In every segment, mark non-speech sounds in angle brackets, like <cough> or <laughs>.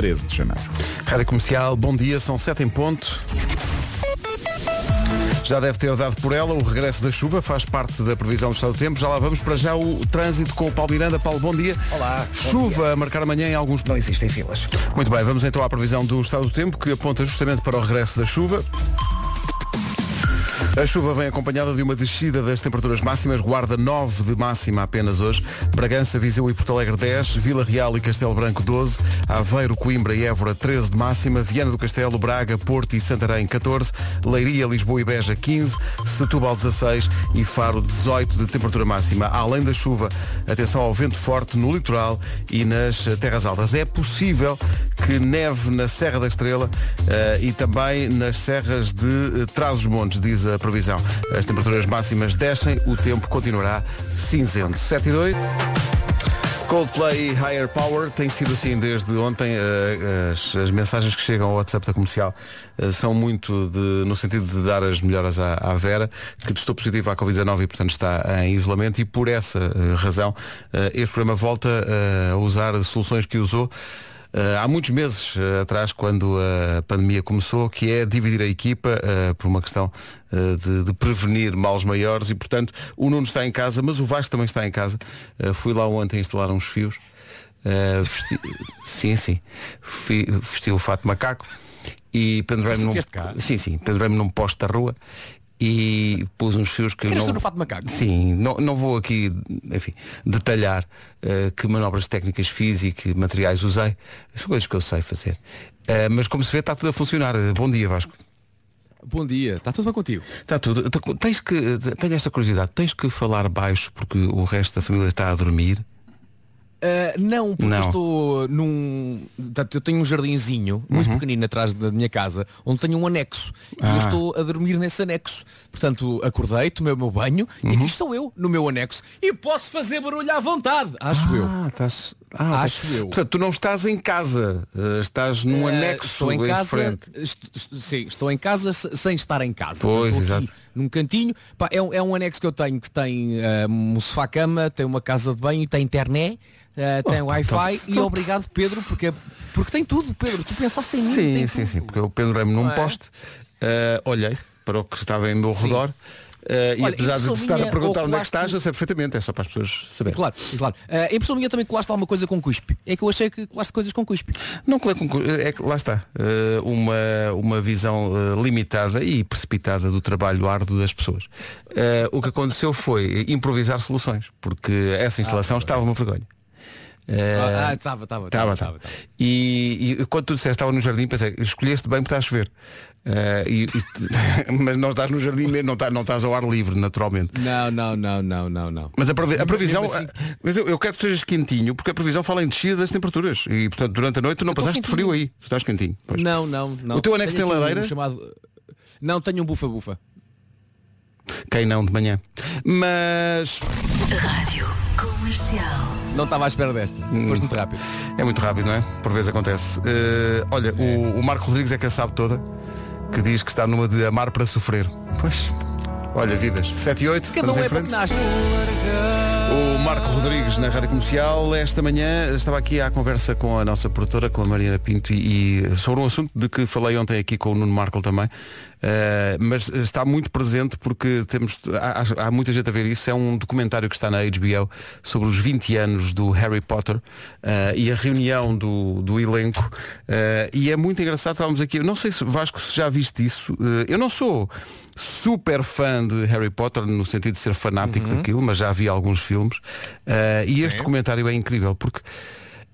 13 de janeiro. Rádio Comercial, bom dia, são 7 em ponto. Já deve ter dado por ela o regresso da chuva, faz parte da previsão do estado do tempo. Já lá vamos para já o trânsito com o Paulo Miranda. Paulo, bom dia. Olá. Chuva a marcar amanhã em alguns. Não existem filas. Muito bem, vamos então à previsão do estado do tempo que aponta justamente para o regresso da chuva. A chuva vem acompanhada de uma descida das temperaturas máximas, guarda 9 de máxima apenas hoje, Bragança, Viseu e Porto Alegre 10, Vila Real e Castelo Branco 12, Aveiro, Coimbra e Évora 13 de máxima, Viana do Castelo, Braga, Porto e Santarém 14, Leiria, Lisboa e Beja 15, Setúbal 16 e Faro 18 de temperatura máxima. Além da chuva, atenção ao vento forte no litoral e nas terras altas. É possível que neve na Serra da Estrela eh, e também nas serras de uh, Trás-os-Montes, diz a previsão. As temperaturas máximas descem, o tempo continuará cinzento. 7 e 2. Coldplay Higher Power tem sido assim desde ontem. eh, As, as mensagens que chegam ao WhatsApp da comercial eh, são muito de- no sentido de dar as melhoras à, à Vera, que testou positiva à Covid-19 e portanto está em isolamento e por essa eh, razão este programa volta a usar soluções que usou Uh, há muitos meses uh, atrás, quando a pandemia começou, que é dividir a equipa uh, por uma questão de, de prevenir males maiores e, portanto, o Nuno está em casa, mas o Vasco também está em casa. Fui lá ontem instalar uns fios. Vesti- <laughs> sim, sim. Fui- vesti o fato macaco e pendurei-me num, sim, sim, pendurei-me num poste da rua e pus uns fios que Queres não... no fato macaco? Sim, não, não vou aqui, enfim, detalhar eh, que manobras técnicas fiz e que materiais usei. São coisas que eu sei fazer. Eh, mas como se vê, está tudo a funcionar. Bom dia, Vasco. Bom dia, está tudo bem contigo? Está tudo. Tens que, tenho esta curiosidade, tens que falar baixo porque o resto da família está a dormir. Ah, não, porque Não. eu estou num. Portanto, eu tenho um jardinzinho muito pequenino atrás da minha casa, onde tenho um anexo. E Ah. eu estou a dormir nesse anexo. Portanto, acordei, tomei o meu banho e aqui estou eu, no meu anexo. E posso fazer barulho à vontade, acho eu. Ah, estás. Ah, Acho eu. Portanto, tu não estás em casa, eh, estás num Eh, anexo estou em em casa, frente. est- sim, estou em casa se- sem estar em casa. Pois, exato. Num cantinho. Pá, é, um, é um anexo que eu tenho que tem eh, um sofá-cama, tem uma casa de banho, tem internet, eh, tem Oh, Wi-Fi top, e obrigado Pedro, porque, porque tem tudo, Pedro. Tu pensaste em mim. Sim, tem sim, tudo. sim, porque eu pendurei-me num é? poste, eh, olhei para o que estava em meu redor eh, e Olha, apesar de estar a perguntar onde é que estás, eu sei perfeitamente, é só para as pessoas saberem. Claro, claro. Eh, a impressão minha também colaste alguma coisa com cuspe. É que eu achei que colaste coisas com cuspe. Não colei com cu- é que lá está. eh, uma, uma visão eh, limitada e precipitada do trabalho árduo das pessoas. Eh, o que aconteceu foi improvisar soluções, porque essa instalação estava uma vergonha. Eh, Ah, estava, estava, Estava, estava. estava. E, e quando tu disseste estava no jardim, pensei, escolheste bem porque está a chover. Eh, e- e- <laughs> mas não estás no jardim mesmo, não, estás, não estás ao ar livre, naturalmente. Não, não, não, não, não, não. Mas a, previ- a previsão, assim- mas eu, eu quero que estejas quentinho, porque a previsão fala em descida das temperaturas. E portanto durante a noite tu não passaste de quentinho. frio aí. Tu estás quentinho. Pois. Não, não, não. O teu anexo tem aqui um lareira? chamado... Não, tenho um bufa-bufa. Quem não de manhã. Mas Rádio Comercial. Não estava à espera desta. Hum. Foste muito rápido. é muito rápido, não é? Por vezes acontece. Eh, olha, o, o Marco Rodrigues é que a sabe toda, que diz que está numa de amar para sofrer. Pois. Olha, vidas. 7 e 8. Cada um é para que nasce. O Marco Rodrigues na Rádio Comercial. Esta manhã estava aqui à conversa com a nossa produtora, com a Mariana Pinto e, sobre um assunto de que falei ontem aqui com o Nuno Marco também. Eh, mas está muito presente porque temos há, há- muita gente a ver isso. É um documentário que está na HBO sobre os 20 anos do Harry Potter eh, e a reunião do, do elenco. Eh, e é muito engraçado estávamos aqui eu não sei se Vasco se já viste isso. Eu não sou super fã de Harry Potter no sentido de ser fanático daquilo, mas já vi alguns filmes. Uh, e este documentário é incrível porque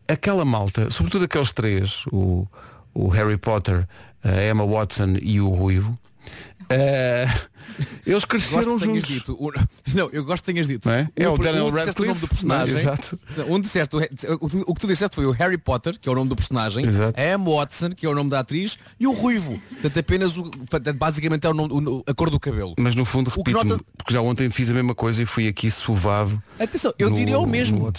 aquela malta, sobretudo aqueles três, o, o Harry Potter, a Emma Watson e o Ruivo, uh, eles Gosto cresceram tenhas juntos. dito. o- Não, eu gosto que tenhas dito. É? É o Um- Daniel um disseste o nome do Radcliffe, não é? personagem. Exato. Não, Um disseste, o, o que- o que tu disseste foi o Harry Potter, que é o nome do personagem, Exato. a Emma Watson, que é o nome da atriz, e o Ruivo. Portanto, apenas o. Basicamente é o nome, o- a cor do cabelo. Mas no fundo, O repito nota- porque já ontem fiz a mesma coisa e fui aqui sovado. Atenção, eu no- diria o mesmo. Uh,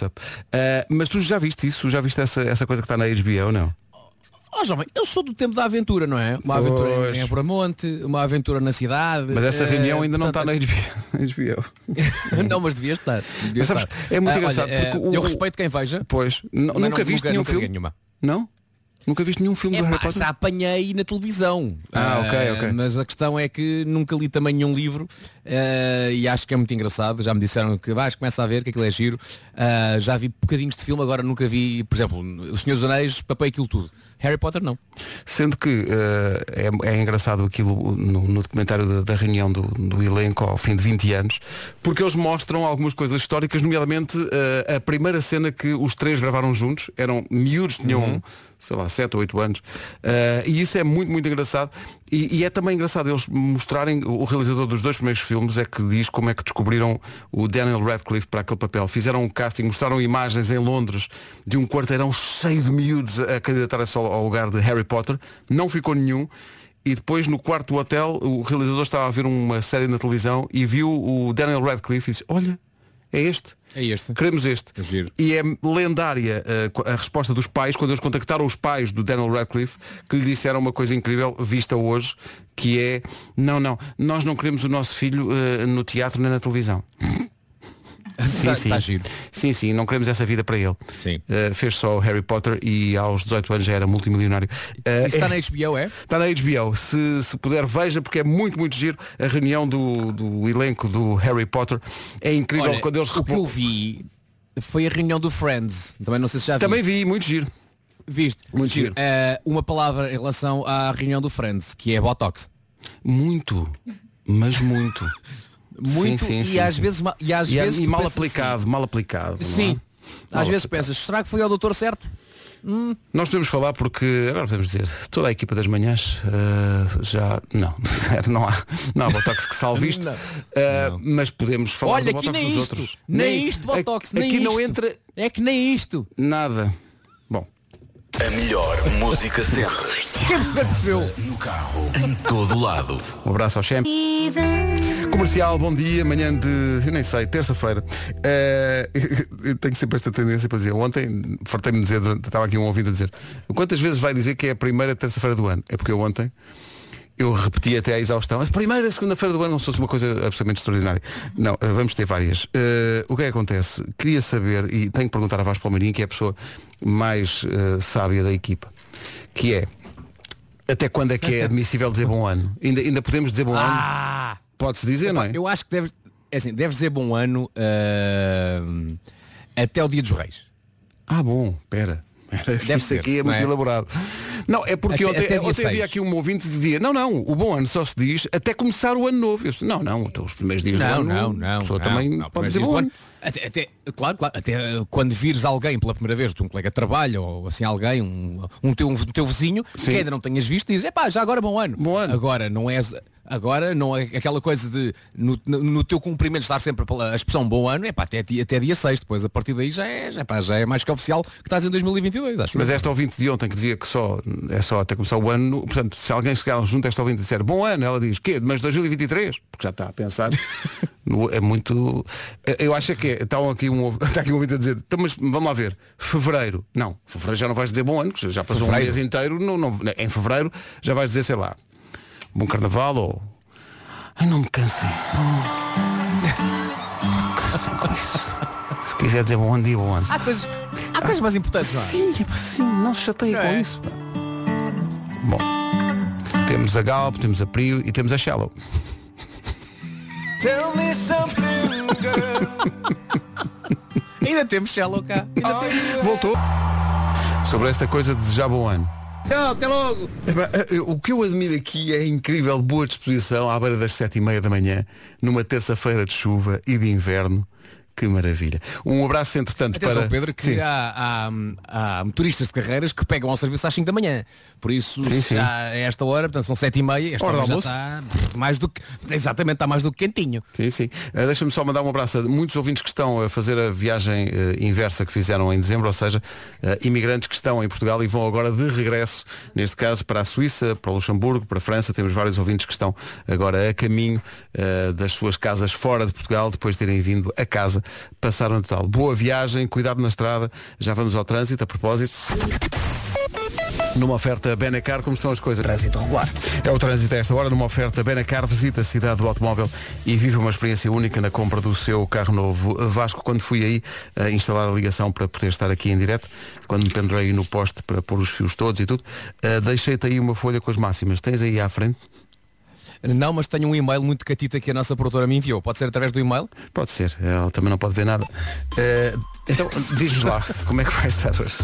mas tu já viste isso? Já viste essa, essa coisa que está na HBO, não? Ó jovem, eu sou do tempo da aventura, não é? Uma aventura em, em Avramonte, uma aventura na cidade. Mas essa eh, reunião ainda não está na HBO. <laughs> <laughs> Não, mas devia estar. devia Mas sabes, estar. é muito Ah, engraçado, olha, eh, o- eu respeito quem veja. Pois, nunca não- viste nenhum nunca filme? nenhuma. Não? Nunca viste nenhum filme É do Harry Potter? já apanhei na televisão. Ah, ok, ok. Mas a questão é que nunca li também nenhum livro ah, e acho que é muito engraçado. Já me disseram que vais, começa a ver, que aquilo é giro. Ah, já vi bocadinhos de filme, agora nunca vi, por exemplo, Os Senhores dos Anéis, papei aquilo tudo. Harry Potter não. Sendo que eh, é, é engraçado aquilo no, no documentário da, da reunião do, do elenco ao fim de 20 anos, porque eles mostram algumas coisas históricas, nomeadamente eh, a primeira cena que os três gravaram juntos, eram miúdos, tinham, sei lá, 7 ou 8 anos, eh, e isso é muito, muito engraçado. E, e é também engraçado eles mostrarem, o realizador dos dois primeiros filmes é que diz como é que descobriram o Daniel Radcliffe para aquele papel. Fizeram um casting, mostraram imagens em Londres de um quarteirão cheio de miúdos a candidatar-se ao, ao lugar de Harry Potter. Não ficou nenhum. E depois no quarto do hotel o realizador estava a ver uma série na televisão e viu o Daniel Radcliffe e disse, olha, é este. É este. Queremos este. É. E é lendária uh, a resposta dos pais, quando eles contactaram os pais do Daniel Radcliffe, que lhe disseram uma coisa incrível, vista hoje, que é, não, não, nós não queremos o nosso filho uh, no teatro nem na televisão. <laughs> Sim, sim. Tá giro. Sim, sim, não queremos essa vida para ele. Sim. Uh, fez só o Harry Potter e aos 18 anos já era multimilionário. Uh, Isso está é- na <laughs> HBO, é? Está na HBO. Se, se puder, veja, porque é muito, muito giro. A reunião do, do elenco do Harry Potter é incrível Olha, quando eles o que eu vi foi a reunião do Friends. Também não sei se já Também viste. vi, muito giro. Viste? Muito giro. Eh, uma palavra em relação à reunião do Friends, que é Botox. Muito. Mas muito. <laughs> Muito Sim, sim, e, às vezes, e às E, vezes e tu mal aplicado, mal aplicado. assim, não Sim. é? Mal Às vezes aplicado. pensas, será que foi ao doutor certo? Nós podemos falar porque, agora podemos dizer, toda a equipa das manhãs eh, já. Não, <laughs> não há, não há Botox que salve isto. Não. Eh, Mas podemos falar Olha, do aqui Botox nem dos isto. outros. Nem, isto Botox, aqui, nem aqui não isto. entra É que nem isto. nada. A melhor música sempre. Quem perceber, percebeu. No carro, em todo lado. um abraço ao Champ. Comercial, bom dia, manhã de, eu nem sei, terça-feira. <laughs> Eu tenho sempre esta tendência para dizer, ontem, fartei-me dizer, estava aqui um ouvido a dizer, quantas vezes vai dizer que é a primeira terça-feira do ano? É porque eu ontem, eu repeti até à exaustão, a primeira segunda-feira do ano não se fosse uma coisa absolutamente extraordinária. Não, eh, vamos ter várias. Eh, o que é que acontece? Queria saber, e tenho que perguntar a Vasco Palmeirinho, que é a pessoa mais eh, sábia da equipa, que é, até quando é que é admissível dizer bom ano? Ainda, ainda podemos dizer bom ano? Ah! Pode-se dizer, não é? Eu acho que deve, é assim, deve ser bom ano ahm, até o dia dos reis. Ah, bom, pera. Deve Isso ser, aqui é muito é? elaborado. Não, é porque Até- ontem, até ontem havia aqui um ouvinte que dizia, não, não, o bom ano só se diz até começar o ano novo. Eu disse, não, não, então os primeiros dias Não, do ano não, não. a pessoa não, também não, pode dizer bom ano. Até, até- claro, claro, até uh, quando vires alguém pela primeira vez, de um colega de trabalho ou assim alguém, um, um, teu, um teu vizinho, Sim. que ainda não tenhas visto, diz, epá, já agora bom ano. Bom ano. Agora não é agora não é aquela coisa de no, no, teu cumprimento estar sempre pela- a expressão bom ano, é pá, até, dia- até dia 6, depois a partir daí já é, já, pá, já é mais que oficial que estás em 2022, acho. Mas esta ouvinte de ontem que dizia que só é só até começar o ano, portanto, se alguém chegar junto a esta ouvinte e disser bom ano, ela diz, quê? Mas 2023? Porque já está a pensar. <laughs> é muito. Eu acho que é. Está aqui um, <laughs> está aqui um ouvinte a dizer, "Então, mas vamos lá ver, fevereiro. Não, fevereiro já não vais dizer bom ano, que já passou Fevereiro. um mês inteiro, não, não- em fevereiro já vais dizer, sei lá, bom carnaval ou. Ai não me cansei. Cansei com isso. Se quiser dizer bom diga bom ano. Há coisas, há coisas mais importantes, não é? Sim, é sim, não se chateie Não com é? isso. Bom, temos a Galp, temos a Prio e temos a Shallow. Ainda temos Shallow cá. Ainda temos. Voltou. Sobre esta coisa de desejar bom ano. Tchau, até logo. Epá, eh, O que eu admiro aqui é a incrível boa disposição à beira das sete e meia da manhã, numa terça-feira de chuva e de inverno. Que maravilha. Um abraço, entretanto, Atenção, para... Pedro, que há, há, há motoristas de carreiras que pegam ao serviço às 5 da manhã. Por isso, Sim, sim. já a esta hora, portanto, são 7 e meia, esta Hora hora já está mais do que. Exatamente, está mais do que quentinho. Sim, sim. Eh, Deixa-me só mandar um abraço a muitos ouvintes que estão a fazer a viagem eh, inversa que fizeram em dezembro, ou seja, eh, imigrantes que estão em Portugal e vão agora de regresso, neste caso para a Suíça, para o Luxemburgo, para a França. Temos vários ouvintes que estão agora a caminho das suas casas fora de Portugal, depois de terem vindo a casa passar o Natal. Boa viagem, cuidado na estrada. Já vamos ao trânsito, a propósito. Numa oferta Benacar, como estão as coisas? Trânsito regular. É o trânsito a esta hora, numa oferta Benacar, visita a cidade do automóvel e vive uma experiência única na compra do seu carro novo. Vasco, quando fui aí uh, instalar a ligação para poder estar aqui em direto, quando me pendurei no poste para pôr os fios todos e tudo, uh, deixei-te aí uma folha com as máximas. Tens aí à frente? Não, mas tenho um e-mail muito catita que a nossa produtora me enviou. Pode ser através do e-mail? Pode ser, ela também não pode ver nada. Uh, então, diz-nos lá, como é que vai estar hoje?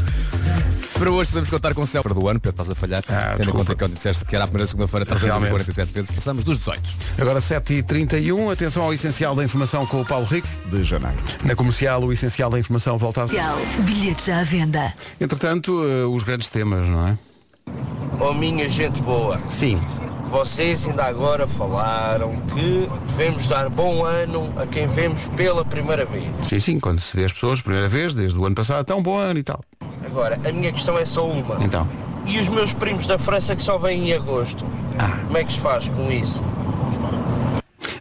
Para hoje podemos contar com o céu do ano, Pedro, estás a falhar. Ah, Tendo em conta que ontem disseste que era a primeira segunda-feira, Realmente. 347 vezes, passamos dos 18. Agora 7h31, atenção ao essencial da informação com o Paulo Rix. De janeiro. Na comercial, o essencial da informação volta a... Bilhetes à venda. Entretanto, uh, os grandes temas, não é? Oh minha gente boa, Sim. vocês ainda agora falaram que devemos dar bom ano a quem vemos pela primeira vez. Sim, sim, quando se vê as pessoas, primeira vez, desde o ano passado, tão bom ano e tal. Agora, a minha questão é só uma. Então. E os meus primos da França que só vêm em agosto? Como é que se faz com isso?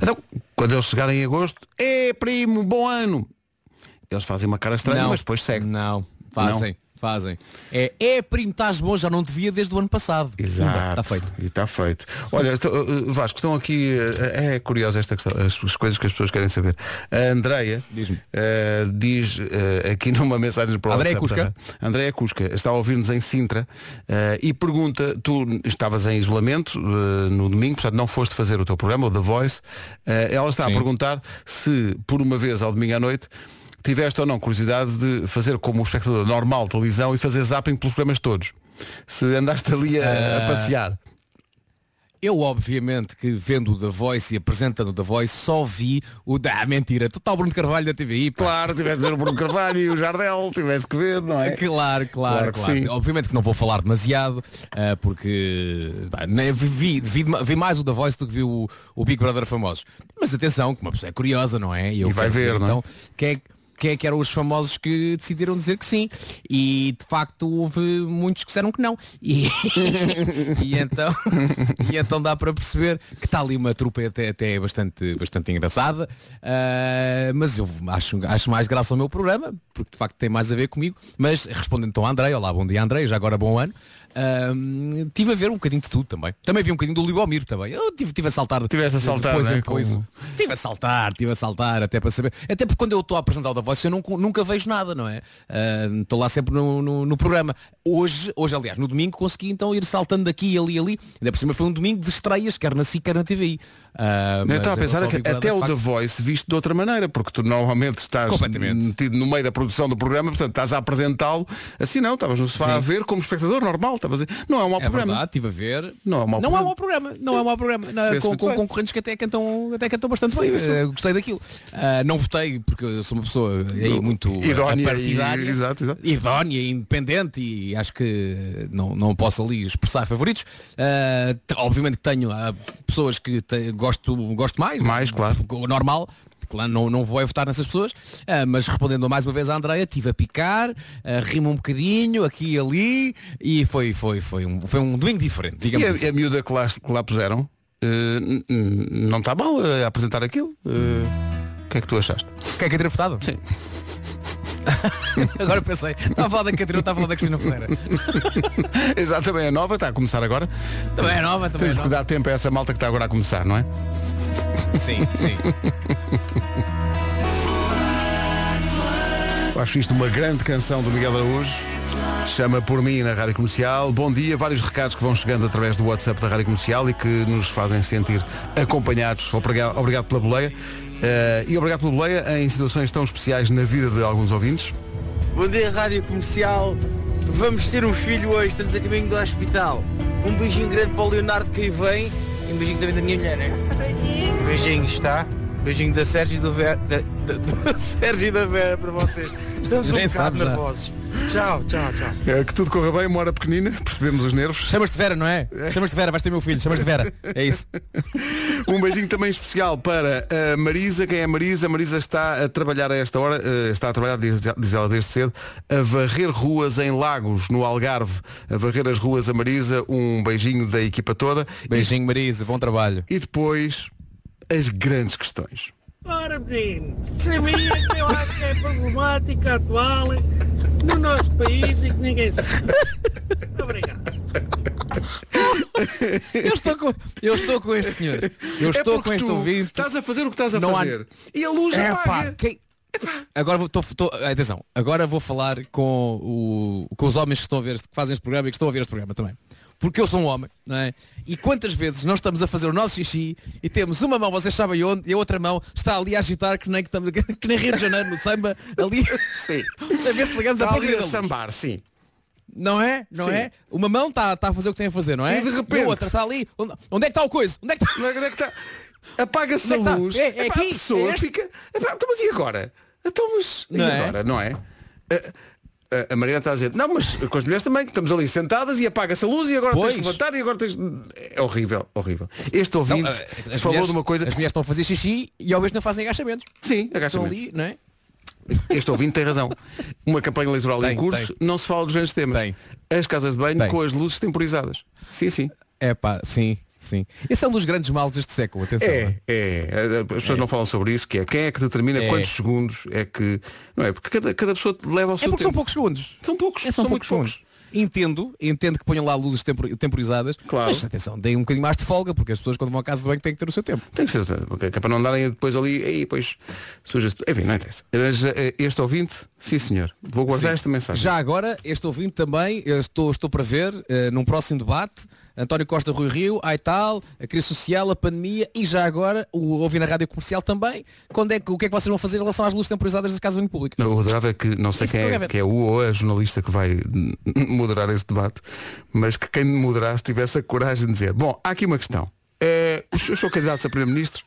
Então, quando eles chegarem em agosto, é primo, bom ano. Eles fazem uma cara estranha, mas depois segue. Não, fazem, fazem. É, é primo, estás bom, já não devia desde o ano passado. Exato. Está feito. E está feito. Olha, estou- uh, Vasco, estão aqui. uh, É curiosa esta questão, as, as coisas que as pessoas querem saber. A Andreia Diz-me. uh, diz uh, aqui numa mensagem para o WhatsApp Cusca? da- Andreia Cusca está a ouvir-nos em Sintra uh, e pergunta, tu estavas em isolamento no domingo, portanto não foste fazer o teu programa, o The Voice. Ela está Sim. a perguntar se por uma vez ao domingo à noite tiveste ou não curiosidade de fazer como um espectador normal de televisão e fazer zapping pelos programas todos. Se andaste ali a, a Ah, passear. Eu, obviamente, que vendo o The Voice e apresentando o The Voice, só vi o da ah, mentira. Total Bruno Carvalho da TVI. pá. Claro, tiveste de ver o Bruno Carvalho e o Jardel, tiveste que ver, não é? Claro, claro, Claro claro. que. Obviamente que não vou falar demasiado, ah, porque nem- vi, vi, vi mais o The Voice do que vi o, o Big Brother famosos. Mas atenção, que uma pessoa é curiosa, não é? eu E vai quero ver, não é? Então, quem é, quem é que eram os famosos que decidiram dizer que sim? E de facto houve muitos que disseram que não. E, <laughs> e então, e então dá para perceber que está ali uma trupe até, até bastante, bastante engraçada. Ah, mas eu acho, acho mais graça ao meu programa, porque de facto tem mais a ver comigo. Mas respondendo então a Andrei, olá, bom dia Andrei, já agora bom ano. Ah, tive a ver um bocadinho de tudo também. Também vi um bocadinho do Libomir também. Eu tive, tive a saltar. Tiveste a saltar, depois né, em depois. com- Tive a saltar, tive a saltar até para saber. Até porque quando eu estou a apresentar o da voz eu nunca, nunca vejo nada, não é? Estou lá sempre no, no, no programa. Hoje, hoje, aliás, no domingo consegui então ir saltando daqui, ali, ali. Ainda por cima foi um domingo de estreias, quer na SIC, quer na TVI. Ah, Eu estava a pensar que até o The Voice viste de outra maneira, porque tu normalmente estás metido no meio da produção do programa, portanto estás a apresentá-lo assim não, estavas no sofá Sim. a ver como espectador normal, estavas a dizer, não é um mau É programa. verdade, estive a ver. Não é um mau não programa. é um mau programa. Não é um mau programa. Não, com, com concorrentes que até cantam, até cantam bastante bem. sim. Eh, gostei daquilo. Ah, não votei porque eu sou uma pessoa aí muito Idónea partidária. e- exato, exato. idónea, independente e acho que não, não posso ali expressar favoritos. Ah, obviamente que tenho pessoas que gosto, gosto mais. Mais, claro. O Normal. Claro, não, não vou é votar nessas pessoas, ah, mas respondendo mais uma vez à Andreia, estive a picar, uh, rimo um bocadinho, aqui e ali, e foi, foi, foi, um, foi um domingo diferente, digamos E assim. a, a miúda que lá, que lá puseram, n- não está mal a apresentar aquilo. O que é que tu achaste? Quer que ter votado? Sim. <laughs> Agora pensei, estava a falar da Catarina, estava a falar da Cristina Ferreira. <laughs> Exatamente, a nova está a começar agora. Também é nova, também é Temos que nova. dar tempo a essa malta que está agora a começar, não é? Sim, sim. Acho isto uma grande canção do Miguel Araújo. Chama por mim na Rádio Comercial. Bom dia, vários recados que vão chegando através do WhatsApp da Rádio Comercial e que nos fazem sentir acompanhados. Obrigado, obrigado pela boleia. Eh, e obrigado pela boleia em situações tão especiais na vida de alguns ouvintes. Bom dia, Rádio Comercial. Vamos ter um filho hoje, estamos a caminho do hospital. Um beijinho grande para o Leonardo que aí vem e um beijinho também da minha mulher, né? Beijinho. Beijinhos, tá? Beijinho da Sérgio e do Vera, da, da- do <laughs> Sérgio e da Vera para vocês. Estamos um bocado nervosos. Tchau, tchau, tchau. Eh, que tudo corra bem, uma hora pequenina, percebemos os nervos. Chamas-te Vera, não é? Chamas-te Vera, vais ter meu filho, chamas-te Vera. É isso. <laughs> Um beijinho também especial para a Marisa. Quem é a Marisa? A Marisa está a trabalhar a esta hora, eh, está a trabalhar, diz, diz ela desde cedo, a varrer ruas em Lagos, no Algarve. A varrer as ruas a Marisa. Um beijinho da equipa toda. Beijinho Marisa, bom trabalho. E, e depois, as grandes questões. Ora menino, sabia que eu acho que é problemática atual no nosso país e que ninguém se Obrigado. <laughs> Eu estou com, eu estou com este senhor. Eu estou É com este tu ouvinte. Estás a fazer o que estás a Não há- fazer. E a luz É apaga. pá, quem... Agora vou, tô, tô- atenção, agora vou falar com, o, com os homens que estão a ver, que fazem este programa e que estão a ver este programa também. Porque eu sou um homem, não é? E quantas vezes nós estamos a fazer o nosso xixi e temos uma mão, vocês sabem onde, e a outra mão está ali a agitar que nem, que estamos, que nem Rio de Janeiro no samba, ali Sim. <laughs> a ver se ligamos a Está a da luz. sambar, sim. Não é? Não Sim. é? Uma mão está tá a fazer o que tem a fazer, não é? E de repente- a outra está ali. Onde, onde é que está o coisa? Onde é que está? Onde é que está? Apaga-se a é que luz. É- é Epá, aqui? A pessoa É fica. Epá, então, mas e agora? Então, mas. Não e é? agora? Não é? A, a, Mariana está a dizer, não, mas com as mulheres também, que estamos ali sentadas e apaga-se a luz e agora Pois. tens de levantar e agora tens. É horrível, horrível. Este ouvinte Não, falou mulheres- de uma coisa. As mulheres estão a fazer xixi e ao mesmo tempo fazem agachamentos. Sim, Estão agachamento. ali, não é? Este ouvinte tem razão. Uma campanha eleitoral em Tem, curso, tem. não se fala dos grandes temas. Tem. As casas de banho Tem. com as luzes temporizadas. Sim, sim. É pá, sim, sim. Esse é um dos grandes males deste século, atenção. É, é. As pessoas não falam sobre isso, que é quem é que determina É. quantos segundos é que. Não é? Porque cada, cada pessoa leva ao É seu porque tempo. são poucos segundos. São poucos, É, são, são, poucos poucos. Entendo, entendo que ponham lá luzes tempor- temporizadas, Claro. mas atenção, deem um bocadinho mais de folga, porque as pessoas quando vão à casa de banho têm que ter o seu tempo. Tem que ser, porque é para não darem depois ali, aí depois tudo. Enfim, não interessa. Mas eh, este ouvinte, sim senhor, vou guardar Sim. esta mensagem. Já agora, este ouvinte também, eu estou, estou para ver, eh, num próximo debate, António Costa Rui Rio, ai tal, a crise social, a pandemia e já agora, o ouvir na rádio comercial também, quando é, que- o que é que vocês vão fazer em relação às luzes temporizadas das casas de público? O adorava é que não sei Isso quem que eu é, que é o ou a jornalista que vai <laughs> moderar esse debate, mas que quem moderasse tivesse a coragem de dizer, bom, há aqui uma questão. Os senhores são candidatos a Primeiro-Ministro.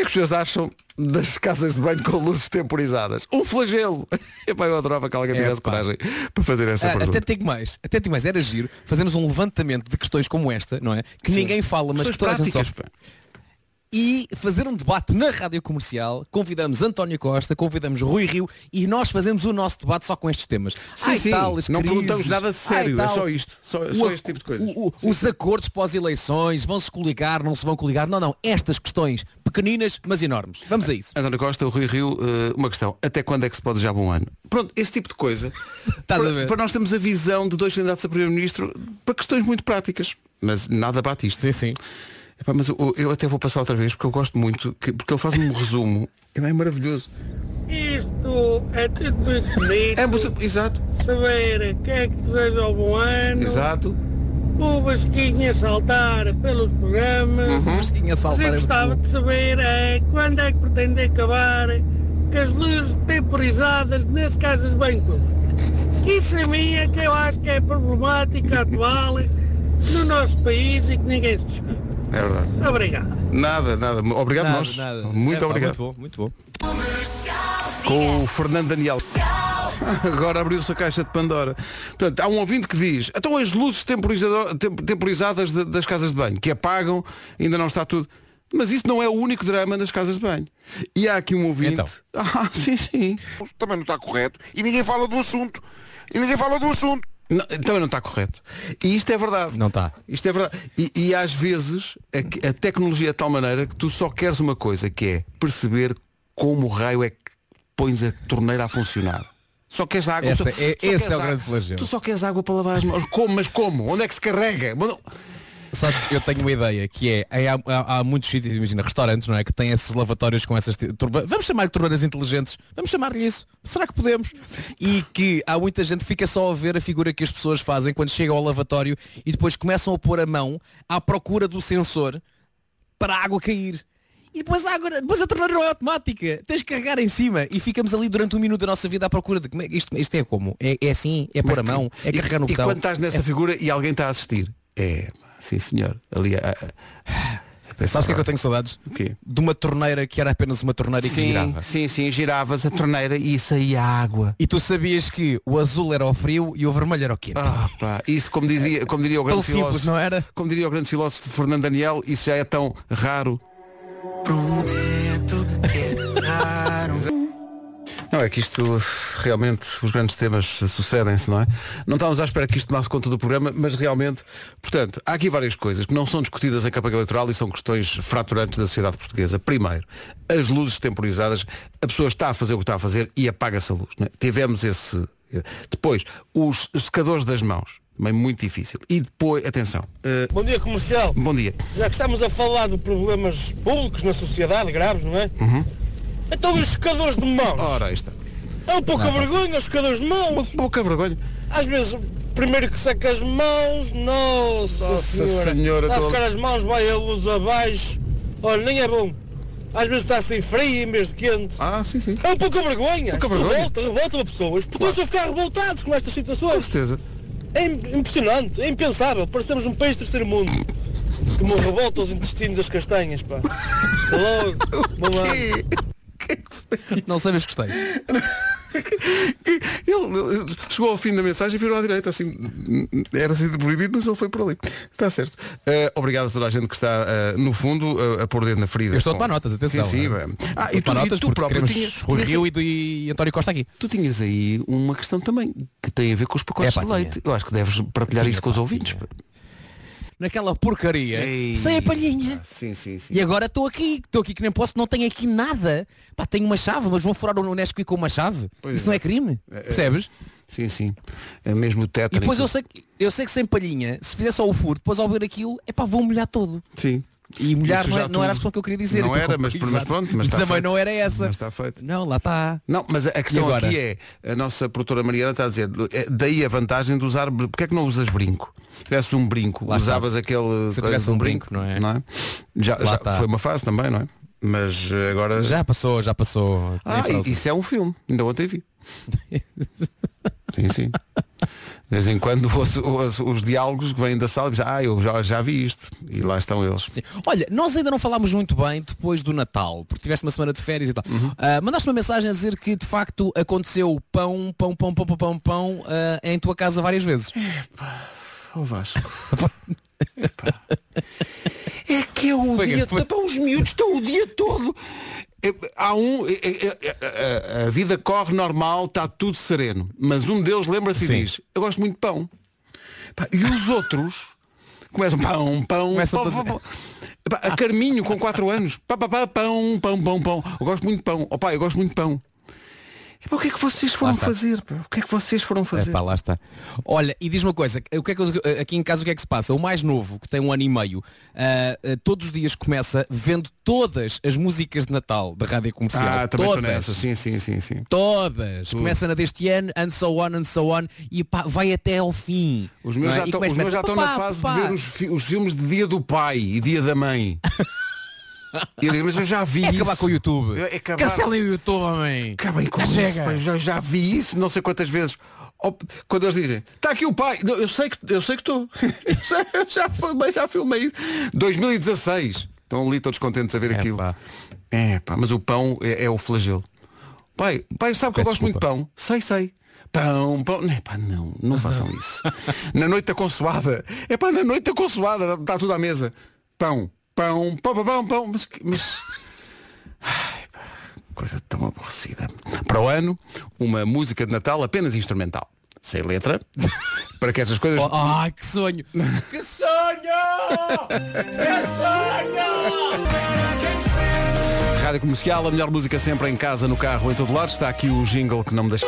O que é que os senhores acham das casas de banho com luzes temporizadas? Um flagelo! <laughs> Epá, eu adorava que alguém tivesse Epá. coragem para fazer essa Ah, pergunta. até digo mais, até digo mais, era giro fazermos um levantamento de questões como esta, não é? Que ninguém fala, mas Questões que toda a gente sofre. E fazer um debate na rádio comercial, convidamos António Costa, convidamos Rui Rio e nós fazemos o nosso debate só com estes temas. Sim, Ai, sim. tal, Não crises, perguntamos nada de sério, ai, é só isto. Só, só este tipo de coisas. o- o- os acordos pós-eleições, vão-se coligar, não se vão coligar. Não, não. Estas questões pequeninas, mas enormes. Vamos a isso. António Costa, Rui Rio, eh, uma questão. Até quando é que se pode já bom ano? Pronto, esse tipo de coisa. <laughs> Para, para nós termos a visão de dois candidatos a Primeiro-Ministro para questões muito práticas. Mas nada bate isto. Sim, sim. Epá, mas eu, eu até vou passar outra vez porque eu gosto muito, que- porque ele faz um resumo. É bem maravilhoso. Isto é tudo muito bonito. É muito. Exato, Saber quem é que deseja o bom ano. exato. O Vasquinho a saltar pelos programas. Mas tinha Mas saltar eu é gostava bom. de saber é, quando é que pretende acabar com as luzes temporizadas nas casas bem públicas. Que isso a mim é que eu acho que é problemática atual no nosso país e que ninguém se discute. É verdade. Obrigado. Nada, nada. Obrigado Nada, nós. nada. Muito É, pá, obrigado. Muito bom, muito bom. com o Fernando Daniel. Agora abriu-se a caixa de Pandora. Portanto, há um ouvinte que diz, então as luzes temporizadas de- das casas de banho, que apagam, ainda não está tudo. Mas isso não é o único drama das casas de banho. E há aqui um ouvinte. Então. <laughs> Ah, sim, sim. também não está correto e ninguém fala do assunto. E ninguém fala do assunto. Não, também não está correto. E isto é verdade. Não está. Isto é verdade. E, e às vezes a, a tecnologia é de tal maneira que tu só queres uma coisa, que é perceber como o raio é que pões a torneira a funcionar. Só queres água. Essa só- é- só esse é o água. grande flagelo. Tu só queres água para lavar as mãos. Como? Mas como? Onde é que se carrega? Sabes que eu tenho uma ideia que é, é, há, há- há muitos sítios, imagina, restaurantes, não é? Que têm esses lavatórios com essas turba- vamos chamar-lhe torneiras inteligentes, vamos chamar-lhe isso. Será que podemos? E que há muita gente que fica só a ver a figura que as pessoas fazem quando chegam ao lavatório e depois começam a pôr a mão à procura do sensor para a água cair. E depois a, água, depois a torneira não é automática. Tens que carregar em cima e ficamos ali durante um minuto da nossa vida à procura de como é, isto, isto é como? É, é assim? É pôr a mão? É E- carregar no e, botão? quando estás nessa figura e alguém está a assistir. É, sim senhor. Ali a, a- a Sabes o que é que eu tenho saudades? O quê? De uma torneira que era apenas uma torneira e que Sim, girava. sim, sim, giravas a torneira e saía água. E tu sabias que o azul era o frio e o vermelho era o quente. Ah, pá, isso como diria, como diria o grande Tão simples, filósofo, não era? Como diria o grande filósofo Fernando Daniel, isso já é tão raro. Não, <laughs> Não, é que isto realmente os grandes temas sucedem-se, não é? Não estávamos à espera que isto tomasse conta do programa, mas realmente, portanto, há aqui várias coisas que não são discutidas em campanha eleitoral e são questões fraturantes da sociedade portuguesa. Primeiro, as luzes temporizadas, a pessoa está a fazer o que está a fazer e apaga-se a luz. é? Tivemos esse. Depois, os secadores das mãos. Também muito difícil. E depois, atenção. eh, Bom dia comercial. bom dia. Já que estamos a falar de problemas públicos na sociedade, graves, não é? Então os secadores de mãos? Ora, aí está. É um pouca vergonha os secadores de mãos. Pouca vergonha. Às vezes, primeiro que seca as mãos, nossa, Nossa senhora. Senhora, Está a secar as mãos, vai a luz abaixo. Olha, nem é bom. Às vezes está assim frio em vez de quente. Ah, sim, sim. É um pouca vergonha. Pouca vergonha. Revolta, revolta a pessoas. Podem-se a ficar revoltados com estas Com situações. certeza. É im- impressionante, é impensável. Parecemos um país de terceiro mundo. Que me revolta os intestinos das castanhas, pá. <laughs> Logo, não há. Não sei, mas gostei. <laughs> Ele chegou ao fim da mensagem e virou à direita, assim, era assim proibido, mas ele foi por ali. Está certo. Eh, obrigado a toda a gente que está, eh, no fundo, a, a pôr dedo na ferida. Eu estou a Com- tomar notas, atenção. Sim, sim. é? Ah, e tu, tomar e notas tu próprio tinhas, Rui Rio e, e António Costa aqui. tu tinhas aí uma questão também que tem a ver com os pacotes Epá, de leite. tinha. Eu acho que deves partilhar Tinha, isso com os pá, ouvintes. tinha. Naquela porcaria, Ei. sem a palhinha. Sim, sim, sim. E agora estou aqui, estou aqui que nem posso, não tenho aqui nada. Pá, tenho uma chave, mas vão furar o Nesquik com uma chave. Pois Isso não é. é crime, percebes? Sim, sim. É mesmo o teto. E depois eu sei, que- eu sei que sem palhinha, se fizer só o furo, depois ao ver aquilo, é pá, vou molhar todo. Sim. E Isso não, já é- não era a que eu queria dizer. Não Então, era, mas- <laughs> mas pronto, mas está também feito. não era essa. Mas está feito. Não, lá está. Não, mas a questão aqui é, a nossa produtora Mariana está a dizer, é, daí a vantagem de usar, porque é que não usas brinco? Se tivesse um brinco, Lá está. usavas aquele... Se eu tivesse um brinco, não é? Já, Lá já está. foi uma fase também, não é? Mas agora... Já passou, já passou. Ah, isso é um filme, ainda ontem vi. <laughs> sim, sim. De vez em quando <laughs> ouço, ouço os diálogos que vêm da sala e dizem, ah, eu já, já vi isto. E lá estão eles. Sim. Olha, nós ainda não falámos muito bem depois do Natal, porque tiveste uma semana de férias e tal. Uhum. Ah, mandaste uma mensagem a dizer que de facto aconteceu pão, pão, pão, pão, pão, pão, pão ah, em tua casa várias vezes. Ó Vasco. <laughs> Epá. É que é o Foi que dia todo. Os miúdos estão o dia todo. Há um. a- vida corre normal, está tudo sereno. Mas um deles lembra-se e diz, eu gosto muito de pão. E os outros começam pão, pão, Começam pão, A Carminho com 4 anos. Pá, pá, pá, pão, pão, pão, pão. Eu gosto muito de pão. Oh, pá, eu gosto muito de pão. Epá, o que é que vocês foram fazer? pá? O que é que vocês foram É fazer? pá, lá está. Olha, e diz uma coisa, o que é que, aqui em casa o que é que se passa? O mais novo, que tem um ano e meio, ah, todos os dias começa vendo todas as músicas de Natal da Rádio Comercial. ah, também todas. nessa. Sim, sim, sim, sim. Todas. Começa na deste ano, and so on, and so on, e pá, vai até ao fim. Os meus é? já E estão, começa os meus já a- estão papá, na fase papá. de ver os, os filmes de dia do pai e dia da mãe. <laughs> E eu digo, mas eu já vi É isso. acabar com o YouTube. É acabar- Cancelem o YouTube, homem. Acabem com Já isso, chega. eu já, vi isso não sei quantas vezes. Quando eles dizem, está aqui o pai, não, eu sei que eu sei que <laughs> estou. Eu já- filmei, já filmei isso. 2016. Estão ali todos contentes a ver É, aquilo. pá. É, pá, mas o pão é, é o flagelo. Pai, pai, sabe que eu gosto muito de pão? Sei, sei. Pão, pão. Não, é pá, não, não <laughs> façam isso. na noite da consoada. É pá, na noite da consoada, está tudo à mesa. Pão, pão, pão, pão, pão, pão. Mas, mas... Ai, coisa tão aborrecida. Para o ano, uma música de Natal apenas instrumental. Sem letra. <laughs> para que estas coisas. Oh, ai, que sonho. que sonho! que sonho! Rádio Comercial, a melhor música sempre em casa, no carro, em todo lado. Está aqui o jingle que não me deixa.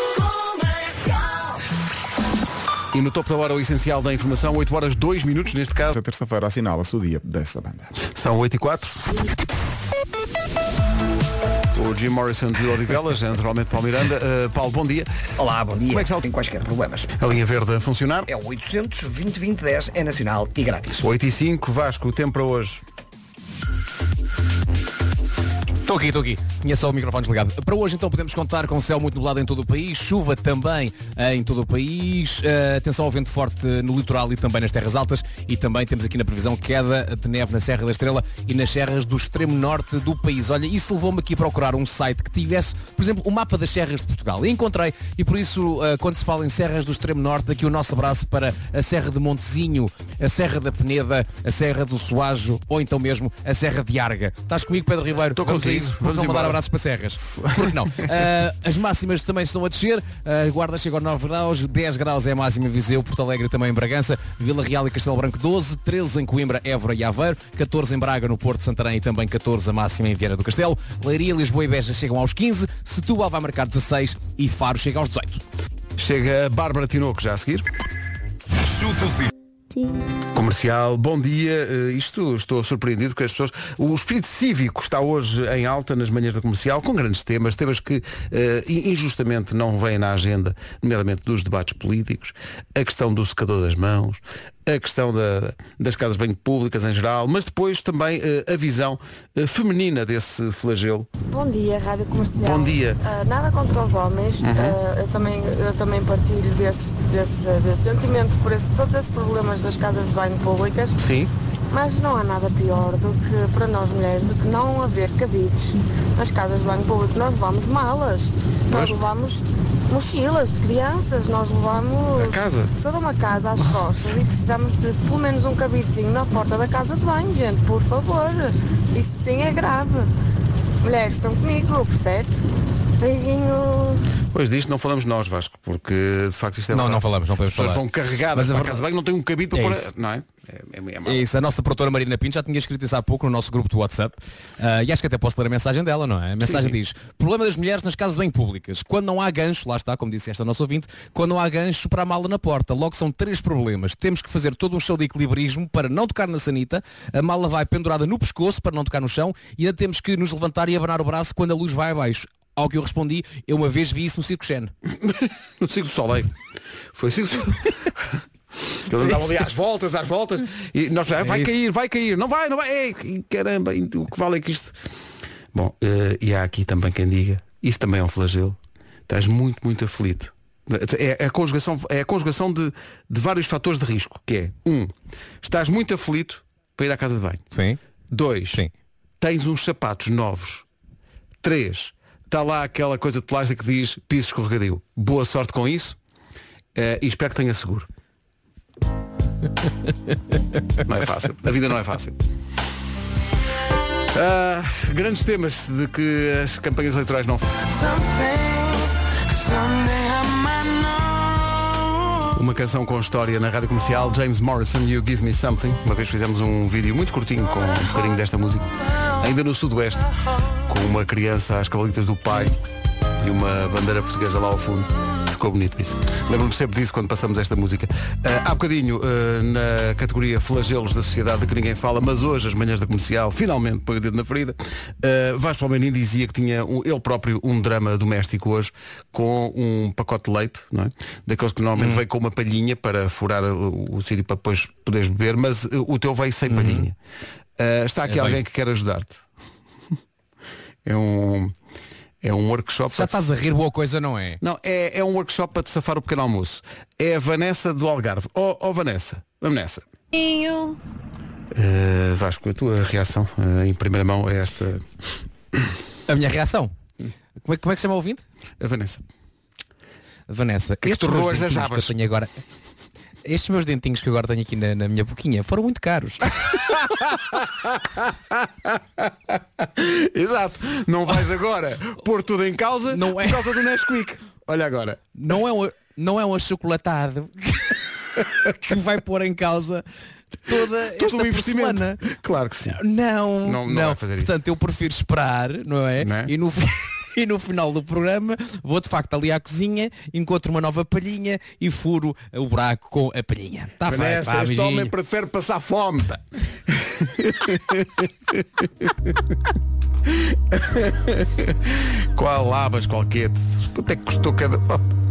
E no topo da hora o essencial da informação, 8 horas 2 minutos neste caso. Esta terça-feira assinala-se o dia dessa banda. São 8 e 4. O Jim Morrison de Odivelas, é naturalmente Paulo Miranda. Uh, Paulo, bom dia. Olá, bom dia. Como é que está Tem quaisquer problemas. A linha verde a funcionar. É o 800 20 20 10, é nacional e grátis. 8 e 5, Vasco, o tempo para hoje. Estou aqui, estou aqui. Tinha só o microfone desligado. Para hoje então podemos contar com céu muito nublado em todo o país, chuva também em todo o país, eh, atenção ao vento forte no litoral e também nas terras altas e também temos aqui na previsão queda de neve na Serra da Estrela e nas serras do extremo norte do país. Olha, isso levou-me aqui a procurar um site que tivesse, por exemplo, o mapa das serras de Portugal. E encontrei, e por isso, eh, quando se fala em serras do extremo norte, aqui o nosso abraço para a Serra de Montezinho, a Serra da Peneda, a Serra do Soajo ou então mesmo a Serra de Arga. Estás comigo, Pedro Ribeiro? Estou contigo. Isso. Vamos Vamos mandar abraços para Serras. Porque não? <laughs> Ah, as máximas também estão a descer. A Guarda chega aos 9 graus, 10 graus é a máxima em Viseu, Porto Alegre também em Bragança, Vila Real e Castelo Branco 12, 13 em Coimbra, Évora e Aveiro, 14 em Braga, no Porto, Santarém e também 14 a máxima em Vieira do Castelo. Leiria, Lisboa e Beja chegam aos 15, Setúbal vai marcar 16 e Faro chega aos 18. Chega a Bárbara Tinoco já a seguir. Chutos e Comercial, bom dia. Eh, isto estou surpreendido com as pessoas. O espírito cívico está hoje em alta nas manhãs da comercial, com grandes temas, temas que eh, injustamente não vêm na agenda, nomeadamente dos debates políticos, a questão do secador das mãos, a questão da- das casas bem públicas em geral, mas depois também eh, a visão eh, feminina desse flagelo. Bom dia, Rádio Comercial. Bom dia. Ah, nada contra os homens, Uhum. Ah, eu, também, eu também partilho desse, desse, desse sentimento por esse, todos esses problemas das casas de banho públicas, Sim. Mas não há nada pior do que para nós mulheres do que não haver cabides nas casas de banho público. Nós levamos malas, nós levamos mochilas de crianças, nós levamos toda uma casa às <laughs> costas e precisamos de pelo menos um cabidezinho na porta da casa de banho, gente, por favor. Isso sim é grave. Mulheres estão comigo, por certo? Beijinho. Pois disto não falamos nós, Vasco, porque de facto isto é Não, não falamos, não podemos As pessoas falar. vão carregadas Mas a para a verdade- casa de banho, não tem um cabide para É pôr, isso. não é? É, é, é mau. É isso, a nossa produtora Marina Pinto já tinha escrito isso há pouco no nosso grupo do WhatsApp Ah, e acho que até posso ler a mensagem dela, não é? A mensagem sim. diz, problema das mulheres nas casas bem públicas, quando não há gancho, lá está, como disse esta nossa ouvinte, quando não há gancho para a mala na porta, logo são três problemas. Temos que fazer todo um show de equilibrismo para não tocar na sanita, a mala vai pendurada no pescoço para não tocar no chão e ainda temos que nos levantar e abanar o braço quando a luz vai abaixo. Ao que eu respondi, eu uma vez vi isso no Circo Xen. <laughs> No Circo do Soleil. Foi o Circo. <laughs> Que Eles andavam ali às voltas, às voltas, e nós ah, vai isso. cair, vai cair, não vai, não vai, Ei, caramba, o que vale é que isto. Bom, eh, e há aqui também quem diga, isso também é um flagelo. Estás muito, muito aflito. É a conjugação, é a conjugação de, de vários fatores de risco, que é, um, estás muito aflito para ir à casa de banho. Sim. Dois, Sim. tens uns sapatos novos. Três, está lá aquela coisa de plástico que diz piso escorregadio. Boa sorte com isso eh, e espero que tenha seguro. <laughs> não é fácil. A vida não é fácil. Ah, grandes temas de que as campanhas eleitorais não Uma canção com história na rádio comercial, James Morrison, You Give Me Something. Uma vez fizemos um vídeo muito curtinho com um bocadinho desta música, ainda no Sudoeste, com uma criança às cavalitas do pai e uma bandeira portuguesa lá ao fundo. Ficou bonito isso. Lembro-me sempre disso quando passamos esta música. Ah, há bocadinho, ah, na categoria flagelos da sociedade de que ninguém fala, mas hoje, as manhãs da comercial, finalmente põe o dedo na ferida, uh, Vasco Palmeirim dizia que tinha um- ele próprio um drama doméstico hoje com um pacote de leite, não é? Daqueles que normalmente vem com uma palhinha para furar o, o sítio para depois poderes beber, mas uh, o teu veio sem palhinha. Uh, está aqui É alguém bem. que quer ajudar-te. <laughs> É um, é um workshop. Já estás a rir boa coisa, não é? não, é, é um workshop para te safar o pequeno almoço. É a Vanessa do Algarve. Oh, oh Vanessa, vamos nessa. Uh, Vasco, a tua reação uh, em primeira mão é esta. A minha reação. Como é, como é que se chama o ouvinte? A Vanessa. Vanessa, que é que tu roas as dentinhos que eu abas? tenho agora. Estes meus dentinhos que agora tenho aqui na, na minha boquinha foram muito caros. <laughs> Exato. Não vais agora pôr tudo em causa Não é. por causa do Nesquik. Olha agora. Não é um, não é um achocolatado que vai pôr em causa toda Todo esta o investimento. porcelana. Claro que sim. Não, Não- não, não isso. Portanto, eu prefiro esperar, não é? Não é? E, no, <laughs> e no final do programa vou de facto ali à cozinha, encontro uma nova palhinha e furo o buraco com a palhinha. Está feito, vá, este homem prefere passar fome. pá. <laughs> Qual labas, qualquer. Quanto é que custou cada. Oh.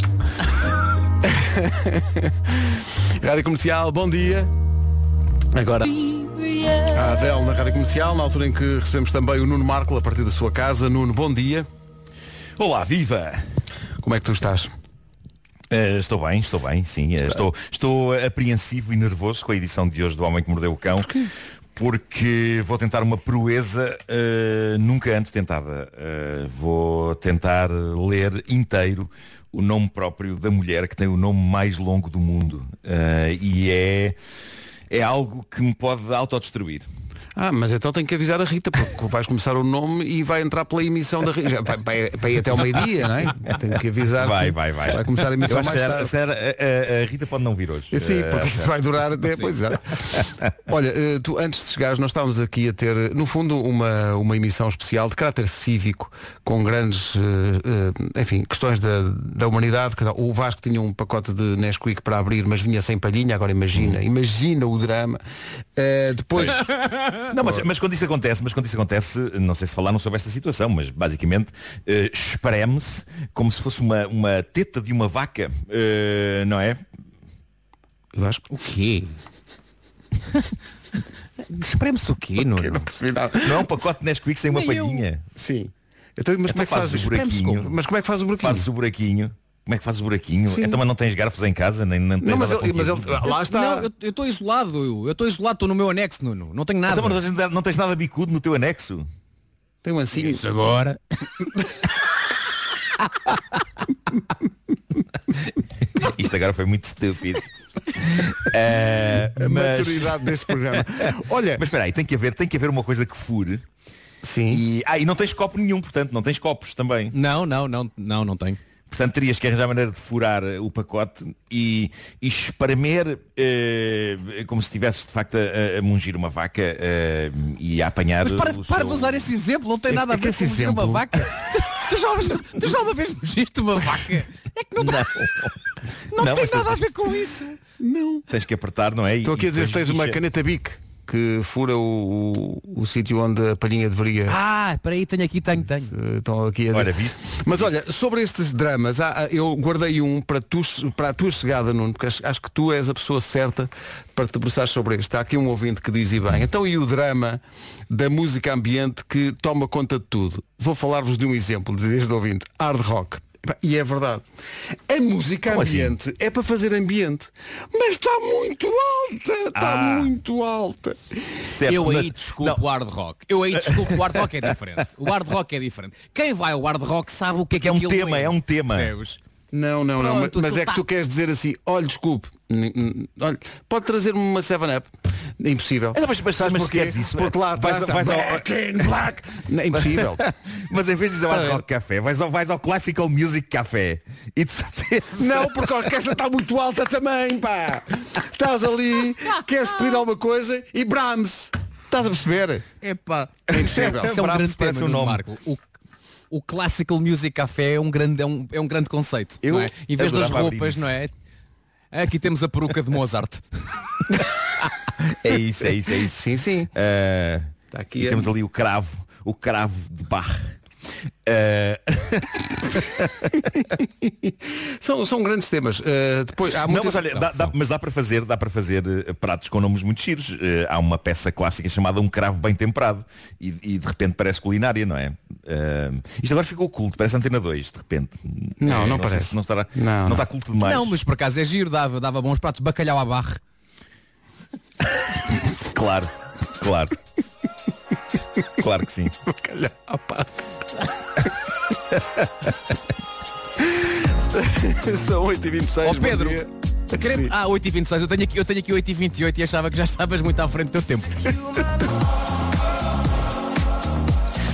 <laughs> Rádio Comercial, bom dia. Agora. A Adele na Rádio Comercial, na altura em que recebemos também o Nuno Marco a partir da sua casa. Nuno, bom dia. Olá, viva! Como é que tu estás? Eh, estou bem, estou bem, sim. Eh, estou, estou apreensivo e nervoso com a edição de hoje do Homem que Mordeu o Cão. Porque vou tentar uma proeza eh, nunca antes tentada. Vou tentar ler inteiro o nome próprio da mulher que tem o nome mais longo do mundo. E é, é algo que me pode autodestruir. Ah, mas então tenho que avisar a Rita, porque vais começar o nome e vai entrar pela emissão da Rita. Vai, vai, vai ir até ao meio-dia, não é? Tenho que avisar. Vai, vai, vai. Vai começar a emissão mais que tarde. era- era- a, Rita pode não vir hoje. Sim, Eh, porque isso vai durar até. Sim. Pois é. <laughs> Olha, eh, tu antes de chegares, nós estávamos aqui a ter, no fundo, uma, uma emissão especial de caráter cívico, com grandes, eh, eh, enfim, questões da, da humanidade. O Vasco tinha um pacote de Nesquik para abrir, mas vinha sem palhinha, agora imagina, Hum. imagina o drama. Eh, depois. <laughs> Não, mas, mas quando isso acontece, mas quando isso acontece, não sei se falaram sobre esta situação, mas basicamente eh, espreme-se como se fosse uma, uma teta de uma vaca, eh, não é? Vasco? O quê? <laughs> Espreme-se o quê, Nuno? não percebi nada. Não é um pacote de Nesquik sem uma eu. palhinha. Sim. Então, mas como é que fazes fazes o buraquinho? Mas como é que fazes o buraquinho? Fazes o buraquinho. Como é que fazes o buraquinho? Sim. Então mas não tens garfos em casa, nem, nem tens Não, mas nada ele- com mas ele- lá está. Não, eu- estou isolado, eu estou isolado, estou no meu anexo, Nuno. Não tenho nada. Então, mas não tens, não tens nada bicudo no teu anexo? Tem um ancinho. Isso agora. <laughs> Isto agora foi muito estúpido. <laughs> A mas- maturidade deste programa. Olha, Mas espera aí, tem que haver, tem que haver uma coisa que fure. Sim. E, ah, e não tens copo nenhum, portanto, não tens copos também. Não, não, não, não, não tenho. Portanto, terias que arranjar maneira de furar eh, o pacote e, e espremer eh, como se estivesse de facto a, a mungir uma vaca eh, e a apanhar. Mas para, o para seu- de usar esse exemplo, não tem É- nada é a ver com mugir uma vaca. Tu, já, tu já uma vez mugiste uma vaca? É que não, Não, não, Não, tem nada a tens- ver com isso. Não. tens que apertar, não é? Estou aqui a dizer se tens uma caneta Bic que fura o, o, o sítio onde a palhinha deveria. Ah, para aí, tenho aqui, tenho, tenho. Eh, Estão aqui a dizer. Olha, viste? Mas olha, sobre estes dramas, há- eu guardei um para, tu, para a tua chegada, Nuno, porque acho, acho que tu és a pessoa certa para te debruçar sobre este. Há aqui um ouvinte que diz e bem. Então e o drama da música ambiente que toma conta de tudo? Vou falar-vos de um exemplo, diz este ouvinte. Hard rock. E é verdade. A música Como assim? ambiente é para fazer ambiente. Mas está muito alta. Está Ah. muito alta. Certo, eu aí mas- desculpo o hard rock. Eu aí desculpo o hard rock é diferente. O hard rock é diferente. Quem vai ao hard rock sabe o que é que É um tema, é um tema. Não, não, não. Pronto, mas tu é que tá- tu queres dizer assim, olha, desculpe, n- n- olha, pode trazer-me uma 7-Up? Impossível. Então, mas- mas- Sabes mas porquê? queres isso? Porque lá Vais- está vais ao- Back in Black. Não, é impossível. <laughs> Mas em vez de dizer Tá hard bem. rock café, vais ao, vais ao classical music café. E de certeza. Não, porque a orquestra está muito alta também, pá. Estás ali, queres pedir alguma coisa e Brahms. Estás a perceber? Epá. É impossível. Isso é um Brahms grande parece tema, um Nuno nome. Marco. O, o Classical Music Café é um grande, é um, é um grande conceito. Eu não é? Em vez das roupas, não é? Aqui temos a peruca de Mozart. <laughs> É isso, é isso, é isso. Sim, sim. Eh, Está aqui e a- temos ali o cravo, o cravo de barra. Eh, <laughs> São, são grandes temas. Uh, depois, há não, muitas... mas olha, dá, dá- mas dá para fazer, dá para fazer eh, pratos com nomes muito giros. Eh, há uma peça clássica chamada Um Cravo Bem Temperado e, e de repente parece culinária, não é? Eh, isto agora ficou culto, parece Antena 2, de repente. Não, não sei parece. se não, estará, Não, não, não. está culto demais. Não, mas por acaso é giro, dava, dava bons pratos. Bacalhau à barra. <laughs> Claro, claro. Claro que sim. Bacalhau à pá. <laughs> São 8h26. Ó bom Pedro, dia. queremos-. Ah, 8h26, eu tenho aqui, eu tenho aqui 8h28 e achava que já estavas muito à frente do teu tempo.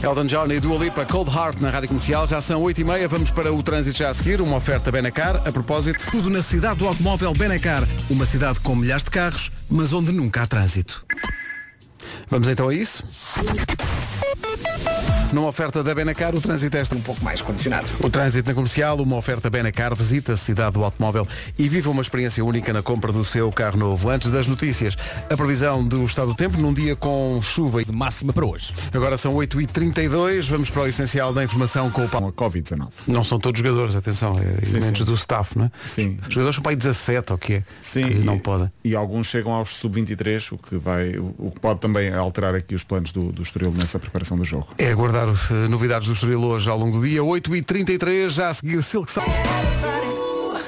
Elton John e Dua Lipa, Cold Heart na Rádio Comercial. Já são 8h30, vamos para o trânsito já a seguir. Uma oferta Benacar. A propósito, tudo na cidade do automóvel Benacar. Uma cidade com milhares de carros, mas onde nunca há trânsito. Vamos então a isso? Numa oferta da Benacar, o trânsito é este. Um pouco mais condicionado. O trânsito na comercial, uma oferta Benacar, visita a cidade do automóvel e viva uma experiência única na compra do seu carro novo. Antes das notícias, a previsão do estado do tempo num dia com chuva. De máxima para hoje. Agora são 8h32, vamos para o essencial da informação com o Paulo. Com a Covid-19. Não são todos jogadores, atenção, é Sim, elementos sim. do staff, não é? Sim. Os jogadores são para aí 17 ou o que é? Sim, que e, não podem. E alguns chegam aos sub-23, o que vai, o que pode também alterar aqui os planos do, do Estoril nessa preparação do jogo. É aguardar eh, novidades do Estoril hoje ao longo do dia. 8h33, já a seguir Silk Sonic.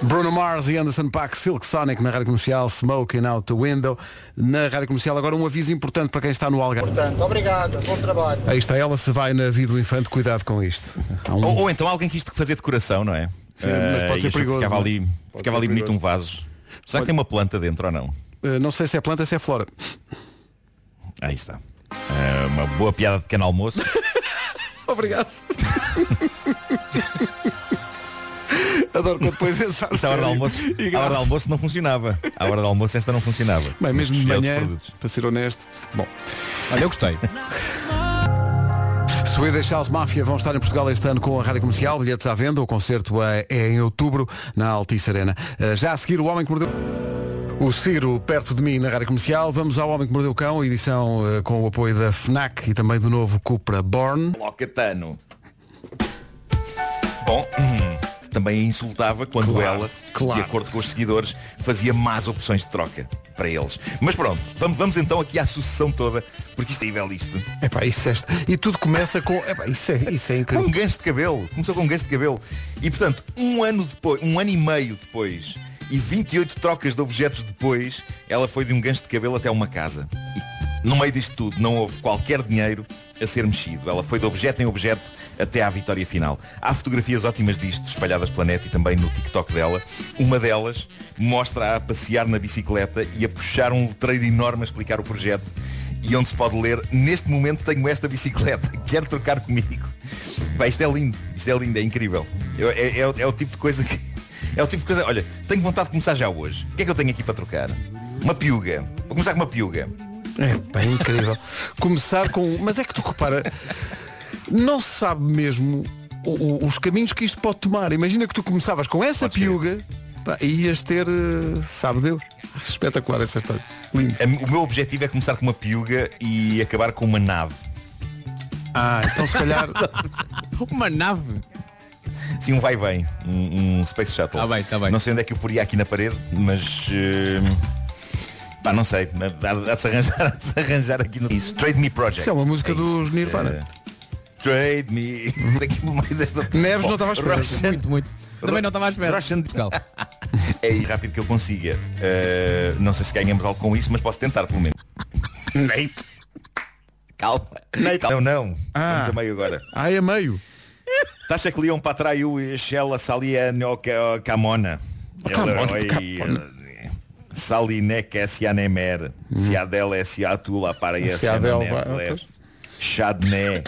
Bruno Mars e Anderson Paak, Silk Sonic na Rádio Comercial, Smoking Out the Window. Na Rádio Comercial, agora um aviso importante para quem está no Algarve. Portanto, obrigado, bom trabalho. Aí está ela, se vai na vida do infante, cuidado com isto. Um- Ou, ou então alguém quis fazer decoração, não é? Sim, mas pode e ser perigoso, Ficava é? ali, Pode ficava ser ali bonito perigoso. um vaso. Será que tem uma planta dentro ou não? Eh, não sei se é planta, se é flora. Aí está. Uma boa piada de pequeno almoço. <laughs> Obrigado. Adoro quando depois esse Isto à hora do almoço, e à hora do almoço não funcionava. À hora do almoço esta não funcionava. Bem, mesmo de manhã, para ser honesto. Bom. Olha, eu gostei. Swedish House Mafia vão estar em Portugal este ano com a Rádio Comercial, bilhetes à venda, o concerto é, é em outubro na Altice Arena. Uh, Já a seguir o Homem que Mordeu... O Ciro perto de mim na Rádio Comercial. Vamos ao Homem que Mordeu o Cão, edição uh, com o apoio da FNAC e também do novo Cupra Born. Locatano. Bom, hum, <clears throat> também a insultava quando Claro, ela, claro. de acordo com os seguidores, fazia más opções de troca para eles. Mas pronto, vamos, vamos então aqui à sucessão toda, porque isto é isto. Epá, isso é... E tudo começa com... Epá, isso, é, isso é Com incrível. um gancho de cabelo. Começou com um gancho de cabelo. E portanto, um ano depois, um ano e meio depois, e 28 trocas de objetos depois, ela foi de um gancho de cabelo até uma casa. E no meio disto tudo não houve qualquer dinheiro a ser mexido. Ela foi de objeto em objeto até à vitória final. Há fotografias ótimas disto, espalhadas pela net e também no TikTok dela. Uma delas mostra a passear na bicicleta e a puxar um letreiro enorme a explicar o projeto e onde se pode ler, neste momento tenho esta bicicleta, <laughs> quero trocar comigo. Pá, isto é lindo, isto é lindo, é incrível. É, é é o tipo de coisa que. É o tipo de coisa. Olha, tenho vontade de começar já hoje. O que é que eu tenho aqui para trocar? Uma piuga. Vou começar com uma piuga. É bem incrível. Começar com. Mas é que tu repara, não se sabe mesmo o- o- os caminhos que isto pode tomar. Imagina que tu começavas com essa piuga pá, e ias ter, eh, sabe Deus. Espetacular essa história. Lindo. A- O meu objetivo é começar com uma piuga e acabar com uma nave. Ah, então se calhar. <laughs> Uma nave. Sim, um vai e vem. Um, um Space Shuttle. Tá bem, tá bem. Não sei onde é que eu poria aqui na parede, mas. eh, Pá, não sei. Há de se arranjar, <laughs> há de se arranjar aqui no. Isso, Trade Me Project. Isso é uma música isso. dos Nirvana. Eh, Trade Me. <laughs> Daqui no meio desta. <laughs> Neves Bom, não estava à espera. Russian- Muito, muito. Também não estava à espera. Russian- Portugal. É aí rápido que eu consiga. Eh, não sei se ganhamos algo com isso, mas posso tentar pelo menos. Nate. Calma. Não, não. Ah. Vamos a meio agora. Ah, é meio. Taxa que liam para traiu e Shella salia no ca- camona. Camona, Ela- camona. oi, Salinek S a Nemer. Se a dela é se a tula para Lev. Chadné.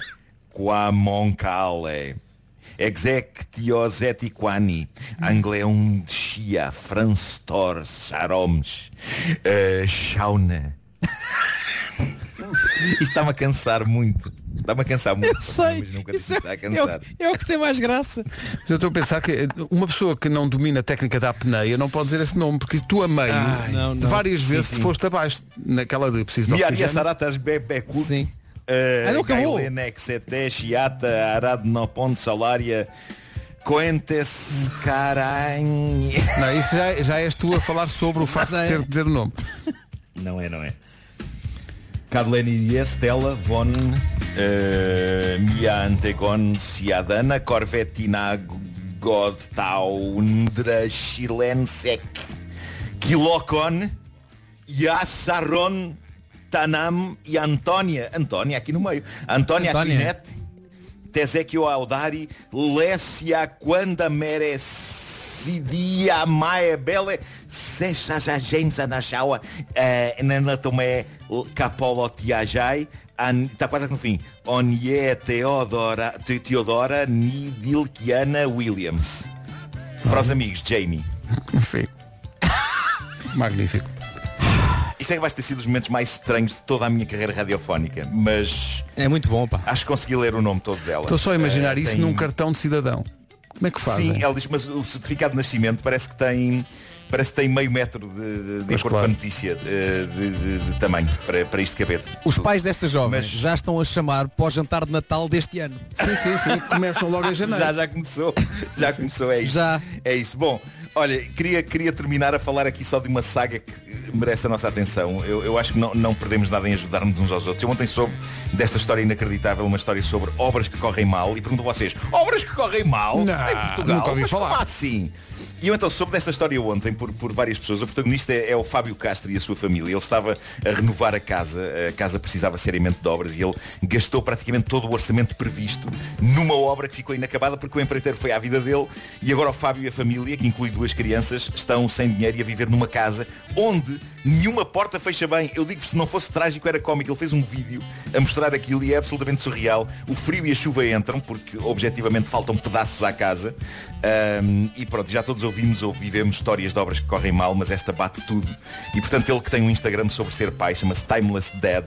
Quamoncale. Exectios etiquani. Angleum chia. Franstor. Saromes. eh, Shauna. <laughs> Isto está-me a cansar muito. Está-me a cansar muito. Eu sei. Mas nunca Isso disse que está a é, cansar. o, é o que tem mais graça. Eu estou a pensar que uma pessoa que não domina a técnica da apneia não pode dizer esse nome, porque tu a meio, não, não. várias Sim, vezes sim. te foste abaixo naquela de preciso de Mia Mia oxigênio. Saratas Bebe Kut. Sim. Uh, Ah, não acabou. Chiata, Salária, Coentes Caranhe. Não, isso já, já és tu a falar sobre o facto de é. ter de dizer o nome. Não é, não é. Cadleni Estela von uh, Mia Antegon Ciadana Corvetina Godtaundra Chilensec Kilocon Yassaron Tanam e Antónia. Antónia aqui no meio. Antónia. Aquinete. Tezequio Audari, Lécia quando merecidia Maia Bele, Secha já James Anachaua, Nana Tomé Capolo Tiajai, está quase no fim. Onye Teodora, Te- Teodora Nidilkiana Williams. Para os amigos, Jamie. <laughs> Sim. Magnífico. Isto é que vai ter sido os momentos mais estranhos de toda a minha carreira radiofónica, mas É muito bom, pá. acho que consegui ler o nome todo dela. Estou só a imaginar Eh, isso tem- num cartão de cidadão. Como é que fazem? Sim, ela diz, mas o certificado de nascimento parece que tem parece que tem meio metro de, de, de acordo claro. com a notícia de, de- de tamanho para, para isto caber. Os pais desta jovem Mas- já estão a chamar para o jantar de Natal deste ano. Sim, sim, sim. Começam logo em <laughs> janeiro. Já, já começou. Já começou, é isso. Já. É isso. Bom, olha, queria, queria terminar a falar aqui só de uma saga que merece a nossa atenção. Eu, eu acho que não, não perdemos nada em ajudar-nos uns aos outros. Eu ontem soube desta história inacreditável, uma história sobre obras que correm mal, e pergunto a vocês, obras que correm mal Não, em Portugal? nunca ouvi Mas falar. assim? E eu então soube desta história ontem por, por várias pessoas. O protagonista é, é o Fábio Castro e a sua família. Ele estava a renovar a casa. A casa precisava seriamente de obras e ele gastou praticamente todo o orçamento previsto numa obra que ficou inacabada porque o empreiteiro foi à vida dele e agora o Fábio e a família, que inclui duas crianças, estão sem dinheiro e a viver numa casa onde nenhuma porta fecha bem. Eu digo se não fosse trágico era cómico. Ele fez um vídeo a mostrar aquilo e é absolutamente surreal. O frio e a chuva entram porque objetivamente faltam pedaços à casa. Ahm, e pronto, já todos ouvimos ou vivemos histórias de obras que correm mal, mas esta bate tudo. E portanto ele que tem um Instagram sobre ser pai, chama-se Timeless Dad,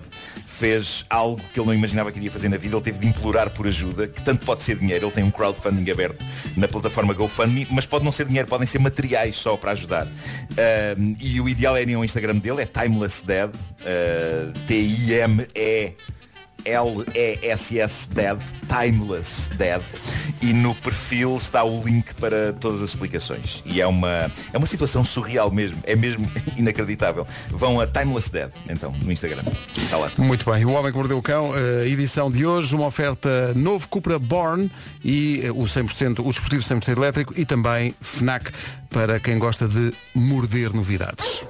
fez algo que ele não imaginava que iria fazer na vida. Ele teve de implorar por ajuda, que tanto pode ser dinheiro. Ele tem um crowdfunding aberto na plataforma GoFundMe, mas pode não ser dinheiro, podem ser materiais só para ajudar. Ahm, e o ideal é irem ao Instagram dele, é Timeless Dad, ah, T-I-M-E L-E-S-S Dead, Timeless Dead e no perfil está o link para todas as explicações e é uma, é uma situação surreal mesmo, é mesmo <laughs> inacreditável. Vão a Timeless Dead, então, no Instagram. Está lá. Muito bem, o Homem que Mordeu o Cão, eh, edição de hoje, uma oferta novo Cupra Born e eh, o 100%, o desportivo 100% elétrico e também FNAC para quem gosta de morder novidades.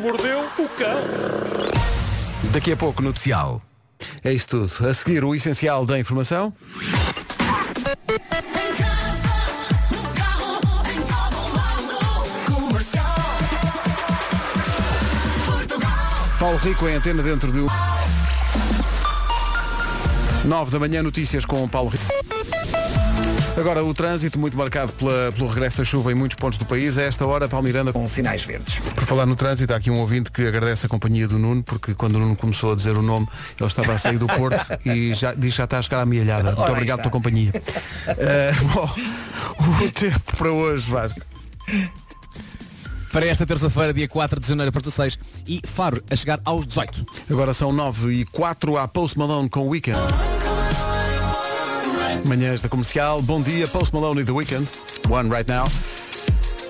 Mordeu o cão. Daqui a pouco, noticial. É isso tudo. A seguir, o essencial da informação. Paulo Rico em antena dentro do 9 da manhã, notícias com Paulo Rico. Agora o trânsito muito marcado pela- pelo regresso da chuva em muitos pontos do país. A esta hora, Paulo Miranda. Com sinais verdes. Por falar no trânsito, há aqui um ouvinte que agradece a companhia do Nuno, porque quando o Nuno começou a dizer o nome, ele estava a sair do Porto <laughs> e já diz que já está a chegar à amealhada. Muito Ora, obrigado está. pela companhia. Eh, <laughs> bom, o tempo para hoje, Vasco. Para esta terça-feira, dia 4 de janeiro para 16 e Faro a chegar aos 18. Agora são 9 e 4 à Post Malone com o Weekend. Manhãs da comercial, bom dia, Post Malone e The Weekend. One right now.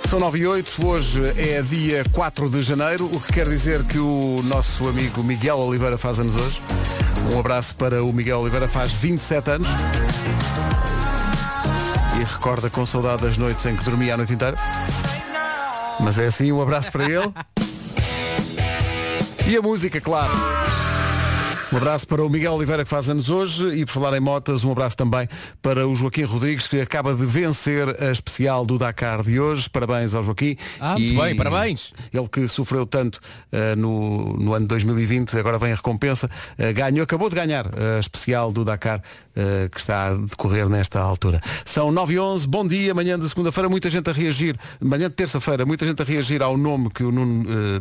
São 9 e 8, hoje é dia 4 de janeiro, o que quer dizer que o nosso amigo Miguel Oliveira faz anos hoje. Um abraço para o Miguel Oliveira, faz 27 anos. E recorda com saudade das noites em que dormia a noite inteira. Mas é assim, um abraço para ele. <laughs> E a música, claro. Um abraço para o Miguel Oliveira que faz anos hoje e por falar em motas, um abraço também para o Joaquim Rodrigues que acaba de vencer a especial do Dakar de hoje. Parabéns ao Joaquim. Ah, muito bem, parabéns. Ele que sofreu tanto eh, no, no ano 2020, agora vem a recompensa. Eh, ganhou, acabou de ganhar a especial do Dakar que está a decorrer nesta altura. São 9 e 11 bom dia, manhã de segunda-feira, muita gente a reagir, manhã de terça-feira, muita gente a reagir ao nome que o Nuno eh,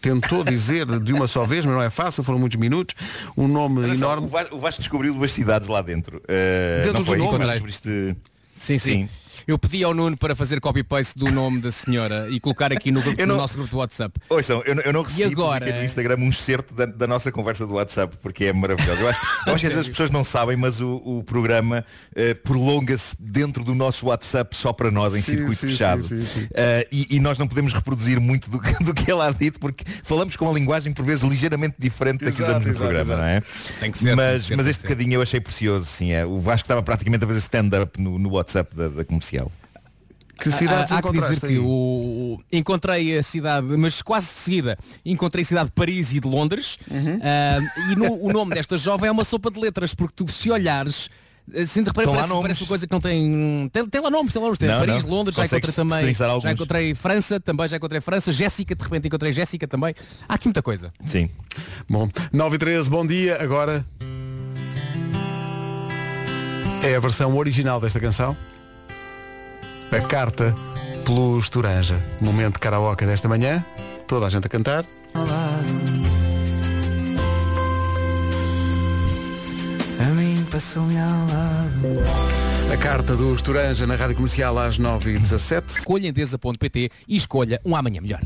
tentou dizer de uma só vez, mas não é fácil, foram muitos minutos. Um nome Atenção, enorme. O Va- o Vasco descobriu duas cidades lá dentro. Uh, Dentro não do foi? nome? Mas descobriste... Sim, sim, Eu pedi ao Nuno para fazer copy-paste do nome da senhora e colocar aqui no, grupo- não- no nosso grupo do WhatsApp. Ouçam, eu, não- eu não recebi E agora? no Instagram um excerto da, da nossa conversa do WhatsApp, porque é maravilhoso. Eu acho, <laughs> eu acho que às vezes as pessoas não sabem, mas o, o programa eh, prolonga-se dentro do nosso WhatsApp só para nós, em Sim, circuito sim, fechado. sim, sim, sim. Eh, e, e nós não podemos reproduzir muito do, que- <laughs> do que ele há dito, porque falamos com uma linguagem por vezes ligeiramente diferente da que usamos no exato, programa, exato. não é? Tem que ser, tem Mas, que ser, mas este bocadinho eu achei precioso, sim. É. O Vasco estava praticamente a fazer stand-up no, no WhatsApp da, da comercial. Que cidades há, há que dizer que o, encontrei a cidade, mas quase de seguida, encontrei a cidade de Paris e de Londres. Uhum. Ah, e no- o nome desta jovem é uma sopa de letras, porque tu se olhares. Assim, de repente parece, parece uma coisa que não tem, tem. Tem lá nomes, tem lá nomes. Tem Não, Paris, não. Londres, já encontrei também. Já encontrei França, também já encontrei França. Jéssica, de repente encontrei Jéssica também. Há aqui muita coisa. Sim. Bom, 9 e 13, bom dia. Agora é a versão original desta canção. A carta pelos Turanja. Momento de karaoke desta manhã. Toda a gente a cantar. A mim passou-me ao lado. A carta dos Turanja na Rádio Comercial às 9h17. Escolha endesa.pt e escolha um amanhã melhor.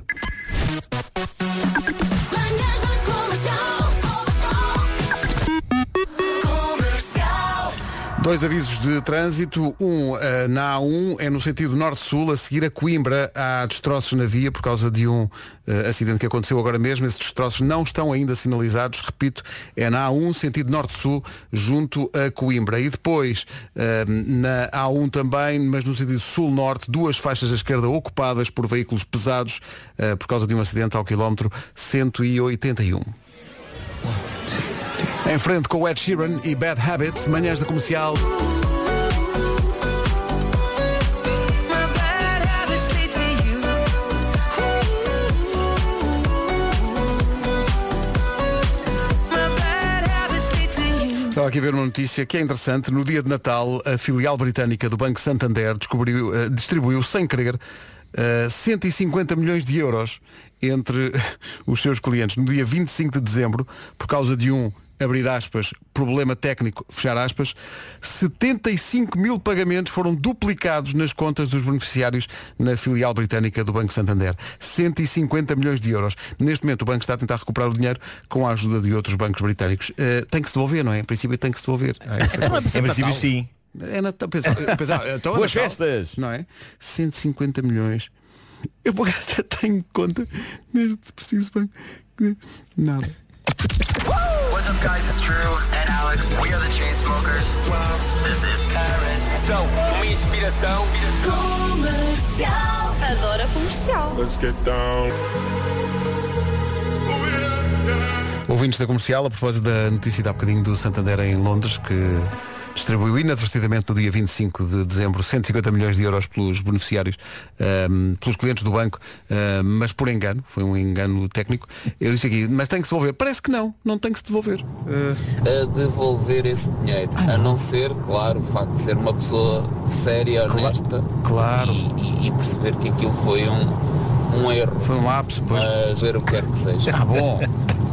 Dois avisos de trânsito. Um eh, na A1 é no sentido norte-sul, a seguir a Coimbra há destroços na via por causa de um eh, acidente que aconteceu agora mesmo. Esses destroços não estão ainda sinalizados. Repito, é na A1, sentido norte-sul, junto a Coimbra. E depois eh, na A1 também, mas no sentido sul-norte, duas faixas à esquerda ocupadas por veículos pesados por causa de um acidente ao quilómetro 181. Em frente com o Ed Sheeran e Bad Habits, manhãs da comercial. Estava aqui a ver uma notícia que é interessante. No dia de Natal, a filial britânica do Banco Santander descobriu, eh, distribuiu, sem querer, eh, 150 milhões de euros entre <laughs> os seus clientes no dia 25 de dezembro, por causa de um, abrir aspas, problema técnico, fechar aspas, 75 mil pagamentos foram duplicados nas contas dos beneficiários na filial britânica do Banco Santander. 150 milhões de euros. Neste momento o banco está a tentar recuperar o dinheiro com a ajuda de outros bancos britânicos. Eh, tem que se devolver, não é? Em princípio tem que se devolver. Há essa Em coisa. princípio sim. É Natal, pensa, pensa, então é Boas Natal, festas! Não é? 150 milhões. Eu por acaso tenho conta neste preciso banco. Nada. What's up, guys? It's Drew and Alex. We are the Chainsmokers. This is Paris. Uma inspiração. Comercial. Adoro a comercial. Let's get down. Ouvintes da comercial, a propósito da notícia de há bocadinho do Santander em Londres, que distribuiu inadvertidamente no dia 25 de dezembro 150 milhões de euros pelos beneficiários, ehm, pelos clientes do banco, ehm, mas por engano, foi um engano técnico. Eu disse aqui, mas tem que se devolver. Parece que não, não tem que se devolver. Eh, a devolver esse dinheiro. a não ser, claro, o facto de ser uma pessoa séria, honesta claro. E, e- e perceber que aquilo foi um, um erro. Foi um lapso, pois. Mas ver o que quer que seja. Ah, bom.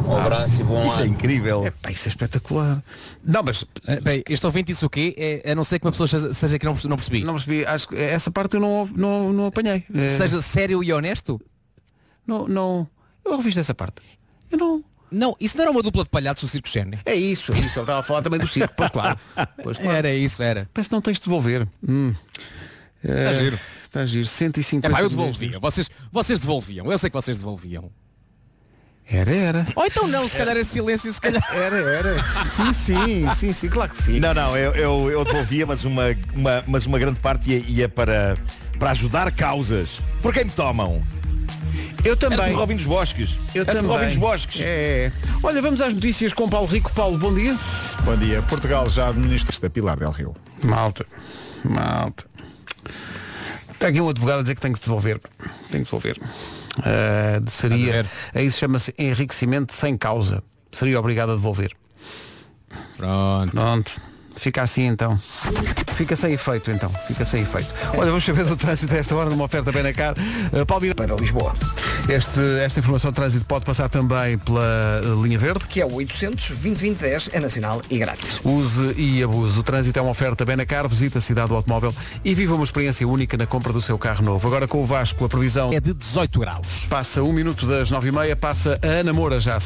Um abraço e bom Isso é ano. incrível. Epá, isso é espetacular. Não, mas. Eh, bem, este ouvinte disse o quê? É, a não ser que uma pessoa seja, seja que não, não percebi. Não percebi, acho que essa parte eu não, não, não apanhei. Eh, Seja sério e honesto? Não, não. Eu ouviste essa parte. Eu não. Não, isso não era uma dupla de palhaços do Circo Xene. É isso, é isso. Ele estava a falar também do circo, pois claro. <laughs> Pois claro. Era isso, era. Parece que não tens de devolver. Hum. Está giro. Está giro. 150 É pá, eu devolvia. Vocês, vocês devolviam. Eu sei que vocês devolviam. Era, era. Ou então não, se calhar é silêncio, se calhar. <laughs> Era, era. Sim, sim, sim, sim, claro que sim. Não, não, eu, eu, eu devolvia, mas uma, uma, mas uma grande parte ia, ia para, para ajudar causas. Por quem me tomam? Eu também. Era de Robin dos Bosques. Eu Era de também. Robin dos Bosques. É. Olha, vamos às notícias com Paulo Rico. Paulo, bom dia. Bom dia. Portugal já administra da Pilar Del Rio. Malta. Malta. Está aqui um advogado a dizer que tem que se devolver. Tem que se devolver. Ah, seria. A isso chama-se enriquecimento sem causa. Seria obrigado a devolver. Pronto. Pronto. Fica assim então. Fica sem efeito então. Fica sem efeito. Olha, vamos saber do trânsito a esta hora numa oferta Benacar. Uh, Paulo Miranda- Para Lisboa. Este, esta informação de trânsito pode passar também pela uh, linha verde. Que é o 800 2010 é nacional e grátis. Use e abuse. O trânsito é uma oferta Benacar, visita a cidade do automóvel e viva uma experiência única na compra do seu carro novo. Agora com o Vasco, a previsão é de 18 graus. Passa um minuto das nove e meia, passa a Ana Moura já.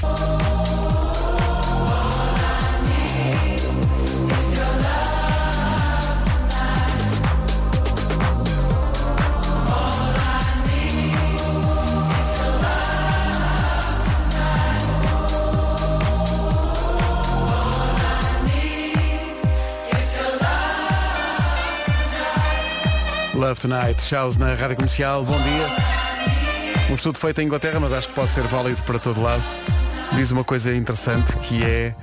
Love Tonight, Shows na Rádio Comercial, bom dia. Um estudo feito em Inglaterra, mas acho que pode ser válido para todo lado. Diz uma coisa interessante que é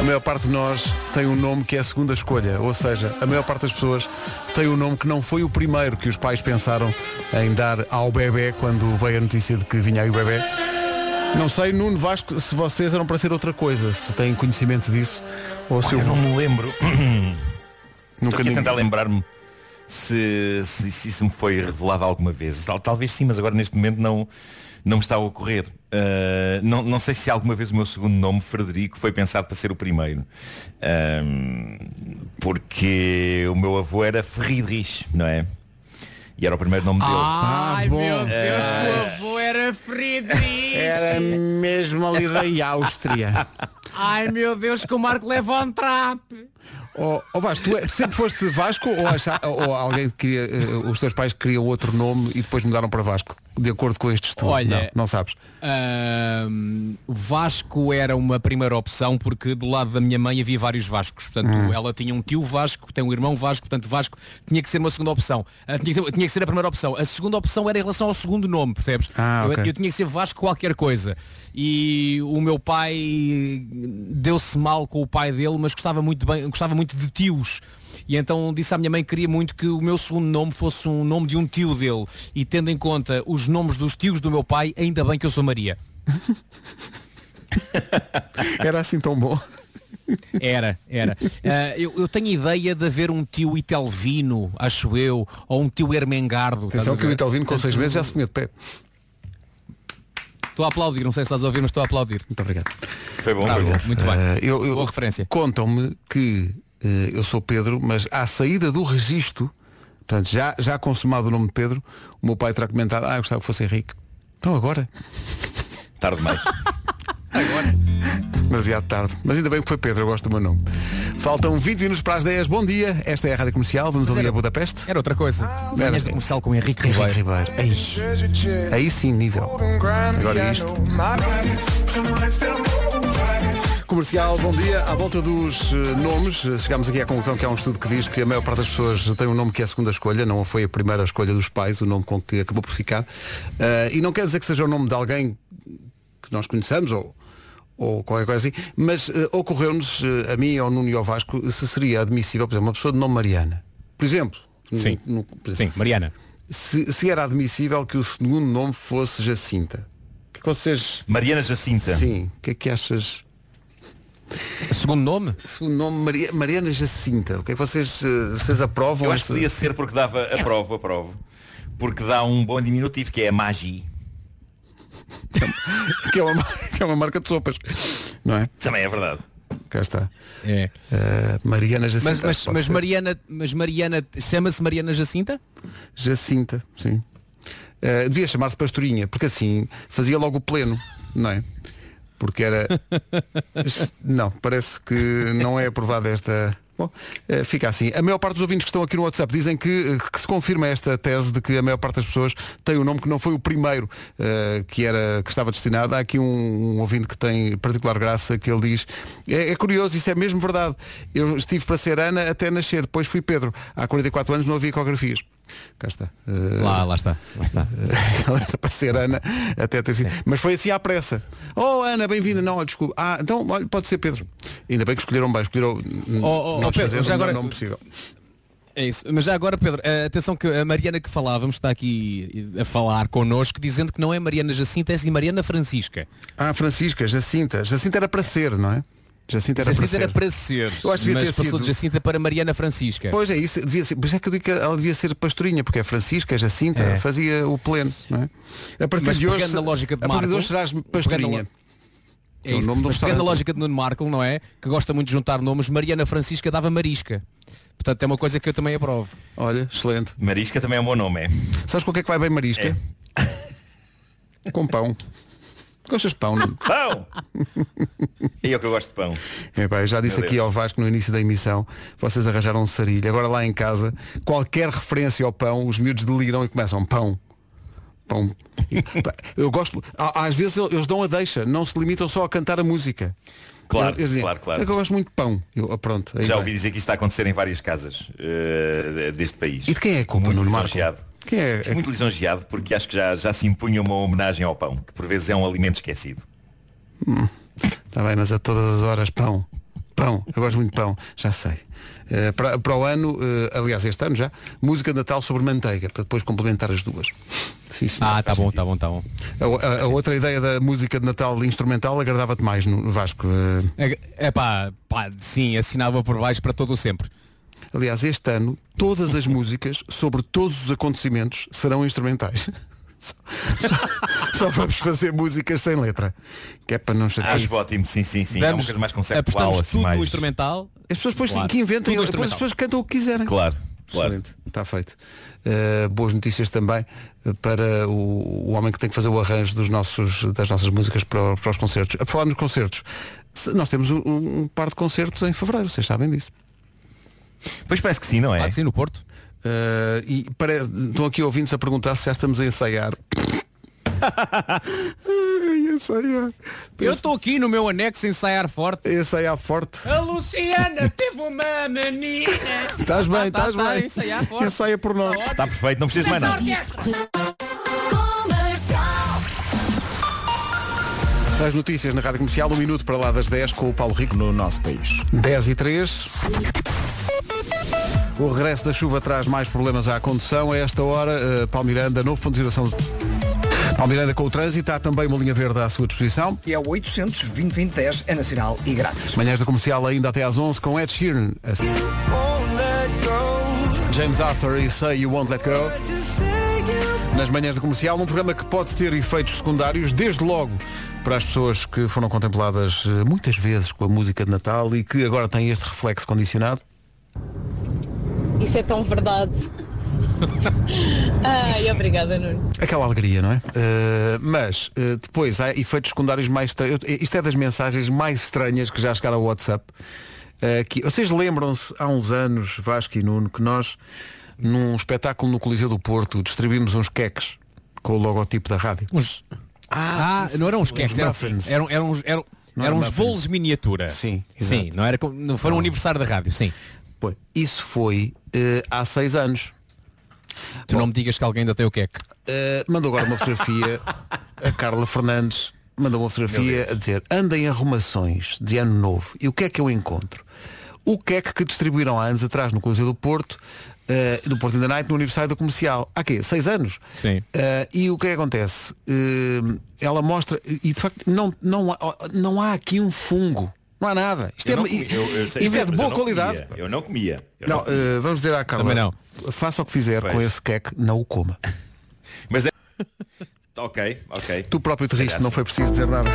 a maior parte de nós tem um nome que é a segunda escolha, ou seja, a maior parte das pessoas tem um nome que não foi o primeiro que os pais pensaram em dar ao bebê quando veio a notícia de que vinha aí o bebê. Não sei, Nuno Vasco, se vocês eram para ser outra coisa, se têm conhecimento disso, ou se Olha, eu não me lembro. <coughs> Nunca Estou aqui a ninguém- tentar lembrar-me se, se, se isso me foi revelado alguma vez. Tal- talvez sim, mas agora neste momento não, não me está a ocorrer. Uh, não, não sei se alguma vez o meu segundo nome, Frederico, foi pensado para ser o primeiro. Um, porque o meu avô era Friedrich, não é? E era o primeiro nome dele. Ai, bom. meu Deus, Ah. que o avô era Friedrich. Era mesmo ali da Áustria. Ai, meu Deus, que o Marco leva um trap. Ó oh, Vasco, tu é- sempre foste Vasco ou, acha- ou alguém que queria, eh, os teus pais queriam outro nome e depois mudaram para Vasco, de acordo com este estudo? Olha, não, não sabes. Ahm, Vasco era uma primeira opção porque do lado da minha mãe havia vários Vascos. Portanto, Hum. ela tinha um tio Vasco, tem um irmão Vasco, portanto Vasco tinha que ser uma segunda opção. Ah, tinha, que- tinha que ser a primeira opção. A segunda opção era em relação ao segundo nome, percebes? Ah, eu, ok. eu tinha que ser Vasco qualquer coisa. E o meu pai deu-se mal com o pai dele, mas gostava muito, bem, gostava muito de tios. E então disse à minha mãe que queria muito que o meu segundo nome fosse um nome de um tio dele. E tendo em conta os nomes dos tios do meu pai, ainda bem que eu sou Maria. <laughs> Era assim tão bom. Era, era. Ah, eu, eu tenho ideia de haver um tio Itelvino, acho eu, ou um tio Ermengardo. estás Atenção que o ver? Italvino com seis meses já se punha de pé. Estou a aplaudir, não sei se estás a ouvir, mas estou a aplaudir. Muito obrigado. Foi bom, Tá foi bom, muito bem. Eh, eu, eu- Boa referência. Contam-me que eu sou Pedro, mas à saída do registro, portanto, já, já consumado o nome de Pedro, o meu pai terá comentado, ah, eu gostava que fosse Henrique. Então agora? <laughs> Tarde demais. <laughs> Demasiado tarde. Mas ainda bem que foi Pedro, eu gosto do meu nome. Faltam 20 minutos para as 10. Bom dia, esta é a Rádio Comercial, vamos ali a Budapeste. Era outra coisa. Era. De comercial com Henrique Henrique Ribeiro. Ribeiro. Aí, aí sim, nível. Agora isto. Comercial, bom dia. À volta dos eh, nomes, eh, chegámos aqui à conclusão que há um estudo que diz que a maior parte das pessoas tem um nome que é a segunda escolha, não foi a primeira escolha dos pais, o nome com que acabou por ficar. Eh, e não quer dizer que seja o nome de alguém que nós conheçamos ou, ou qualquer coisa assim, mas eh, ocorreu-nos, a mim, ao Nuno e ao Vasco, se seria admissível, por exemplo, uma pessoa de nome Mariana. Por exemplo. Sim. no- no- por exemplo, Sim, Mariana. se, se era admissível que o segundo nome fosse Jacinta. O que é que vocês. Mariana Jacinta. Sim, o que é que achas? Segundo nome? Segundo nome, Maria- Mariana Jacinta. O que é que vocês, eh, vocês aprovam? Eu acho que podia ser porque dava, aprovo, aprovo. Porque dá um bom diminutivo que é a Magi. <laughs> que, é uma, que é uma marca de sopas. Não é? Também é verdade. Cá está. É. Eh, Mariana Jacinta. Mas, mas, mas. Mariana, mas Mariana chama-se Mariana Jacinta? Jacinta, sim. Eh, devia chamar-se Pastorinha, porque assim fazia logo o pleno, não é? Porque era. <laughs> não, parece que não é aprovada esta. Bom, eh, fica assim. A maior parte dos ouvintes que estão aqui no WhatsApp dizem que, eh, que se confirma esta tese de que a maior parte das pessoas tem um nome que não foi o primeiro eh, que, era, que estava destinado. Há aqui um, um ouvinte que tem particular graça que ele diz é, é curioso, isso é mesmo verdade. Eu estive para ser Ana até nascer, depois fui Pedro. Há 44 anos não havia ecografias. Cá está. Eh, Lá, lá está. Lá está. <laughs> ela era para ser Ana até ter sido. Mas foi assim à pressa. Oh Ana, bem-vinda. Não, desculpa. Ah, então olha, pode ser Pedro. Ainda bem que escolheram bem, escolheram. Oh, oh, não oh, Pedro, já agora- possível. É isso. Mas já agora, Pedro, eh, atenção que a Mariana que falávamos está aqui a falar connosco dizendo que não é Mariana Jacinta, é sim Mariana Francisca. Ah, Francisca, Jacinta. Jacinta era para ser, não é? Jacinta era Jacinta para era ser. para ser. Eu acho que devia mas ter passou sido- de Jacinta para Mariana Francisca. Pois é isso, devia ser, isso é que eu digo que ela devia ser pastorinha, porque é Francisca, é Jacinta, É. fazia o pleno, não é? A partir Mas de hoje, pegando na lógica de a partir de hoje serás pastorinha. é É o isso. nome do Mas pegando a lógica de Nuno Marco, não é? Que gosta muito de juntar nomes, Mariana Francisca dava Marisca. Portanto, é uma coisa que eu também aprovo. Olha, excelente. Marisca também é um bom nome, é? Sabes com o que é que vai bem marisca? Com pão. Gostas de pão? Nuno? <laughs> Pão! E é o que eu gosto de pão. Epá, eu já disse Meu aqui Deus. ao Vasco no início da emissão, vocês arranjaram um sarilho. Agora lá em casa, qualquer referência ao pão, os miúdos deliram e começam pão. Pão. Pá, eu gosto. Às vezes eles dão a deixa, não se limitam só a cantar a música. Claro, Eles dizem, claro, claro. É que eu gosto muito de pão. Eu, ah, pronto, Já vai. ouvi dizer que isso está a acontecer em várias casas eh, deste país. E de quem é a culpa, muito Nuno Marco? Quem é? Fico muito lisonjeado porque acho que já, já se impunha uma homenagem ao pão, que por vezes é um alimento esquecido. Está bem, mas a todas as horas pão. Pão, eu gosto muito de pão, já sei. Eh, para, para o ano, eh, aliás, este ano já, música de Natal sobre manteiga, para depois complementar as duas. Sim. Ah, tá bom, tá bom, tá bom. A, a- a outra ideia da música de Natal instrumental agradava-te mais no Vasco. eh. É, é pá, pá, sim, assinava por baixo para todo o sempre. Aliás, este ano, todas as músicas sobre todos os acontecimentos serão instrumentais. Só, <laughs> só- só vamos fazer músicas sem letra. Que é para não chatear. Acho ótimo, sim, sim, sim. é uma Vamos- coisa mais conceptual, assim, tudo mais. no instrumental. As pessoas depois Claro. que inventem, Tudo depois as pessoas cantam o que quiserem. Claro, claro. Excelente, está feito. Uh, boas notícias também uh, para o, o homem que tem que fazer o arranjo dos nossos, das nossas músicas para, para os concertos. A falar nos concertos, se- nós temos um, um par de concertos em fevereiro, vocês sabem disso. Pois parece que sim, não é? Claro que sim, no Porto. Uh, e pare... estão aqui ouvintes a perguntar se já estamos a ensaiar. <laughs> Ai, ensaiar. Eu estou aqui no meu anexo ensaiar forte. Ensaiar forte. A Luciana teve uma menina. Estás bem, Tá, tá, estás tá, bem. ensaiar forte. Ensaia por nós. Está perfeito, não precisas mais nada. As notícias na Rádio Comercial, um minuto para lá das 10 com o Paulo Rico. No nosso país. 10 e 3. O regresso da chuva traz mais problemas à condução. A esta hora, uh, Paulo Miranda, novo ponto de situação. Paulo Miranda com o trânsito, há também uma linha verde à sua disposição. E é o 800 2010 é nacional e grátis. Manhãs da Comercial ainda até às 11 com Ed Sheeran. James Arthur e Say You Won't Let Go. Nas manhãs da comercial, um programa que pode ter efeitos secundários, desde logo para as pessoas que foram contempladas eh, muitas vezes com a música de Natal e que agora têm este reflexo condicionado. Isso é tão verdade. <laughs> Ai, obrigada, Nuno. Aquela alegria, não é? Uh, mas uh, depois há efeitos secundários mais estranhos. Isto é das mensagens mais estranhas que já chegaram ao WhatsApp. Uh, que, vocês lembram-se há uns anos, Vasco e Nuno, que nós, num espetáculo no Coliseu do Porto, distribuímos uns queques com o logotipo da rádio. Uns... Ah, não eram uns queques, eram, eram, eram, uns- eram, Não eram eram uns bolos miniatura. Sim, sim, exato. não era não foi um aniversário da rádio, sim. Pois, isso foi há seis anos. Tu não me digas que alguém ainda tem o queque. Uh, mandou agora uma fotografia a Carla Fernandes mandou uma fotografia a dizer anda em arrumações de ano novo e o que é que eu encontro o que é que distribuíram há anos atrás no Coliseu do Porto uh, do Porto in the Night no aniversário da comercial há quê? Seis anos? Sim. Uh, e o que é que acontece? Uh, ela mostra e de facto não, não, há, não há aqui um fungo não há nada isto Eu é, comi- eu- eu sei- isto é de boa qualidade comia. Eu não comia. Eu não, não comia. uh, vamos dizer à Carla Também não. faça o que fizer Pois. com esse queque não o coma <laughs> Mas é... Ok, ok. Tu próprio te riste, não foi preciso dizer nada.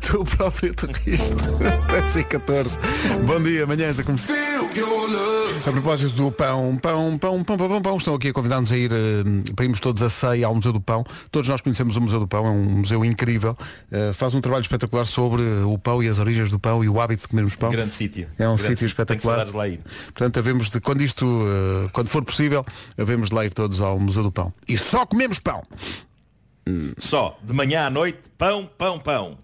Tu <laughs> próprio te riste. 10 e 14. Bom dia, manhãs da comercial. A propósito do pão, pão, pão, pão, pão, pão, pão, estão aqui a convidar-nos a ir eh, para irmos todos a ceia ao Museu do Pão. Todos nós conhecemos o Museu do Pão, é um museu incrível. Eh, faz um trabalho espetacular sobre o pão e as origens do pão e o hábito de comermos pão. Grande sítio. É um sítio espetacular. saudades de lá ir. Portanto, havemos de, quando isto, eh, quando for possível, havemos de lá ir todos ao Museu do Pão. E só comemos pão. Só, de manhã à noite, pão, pão, pão.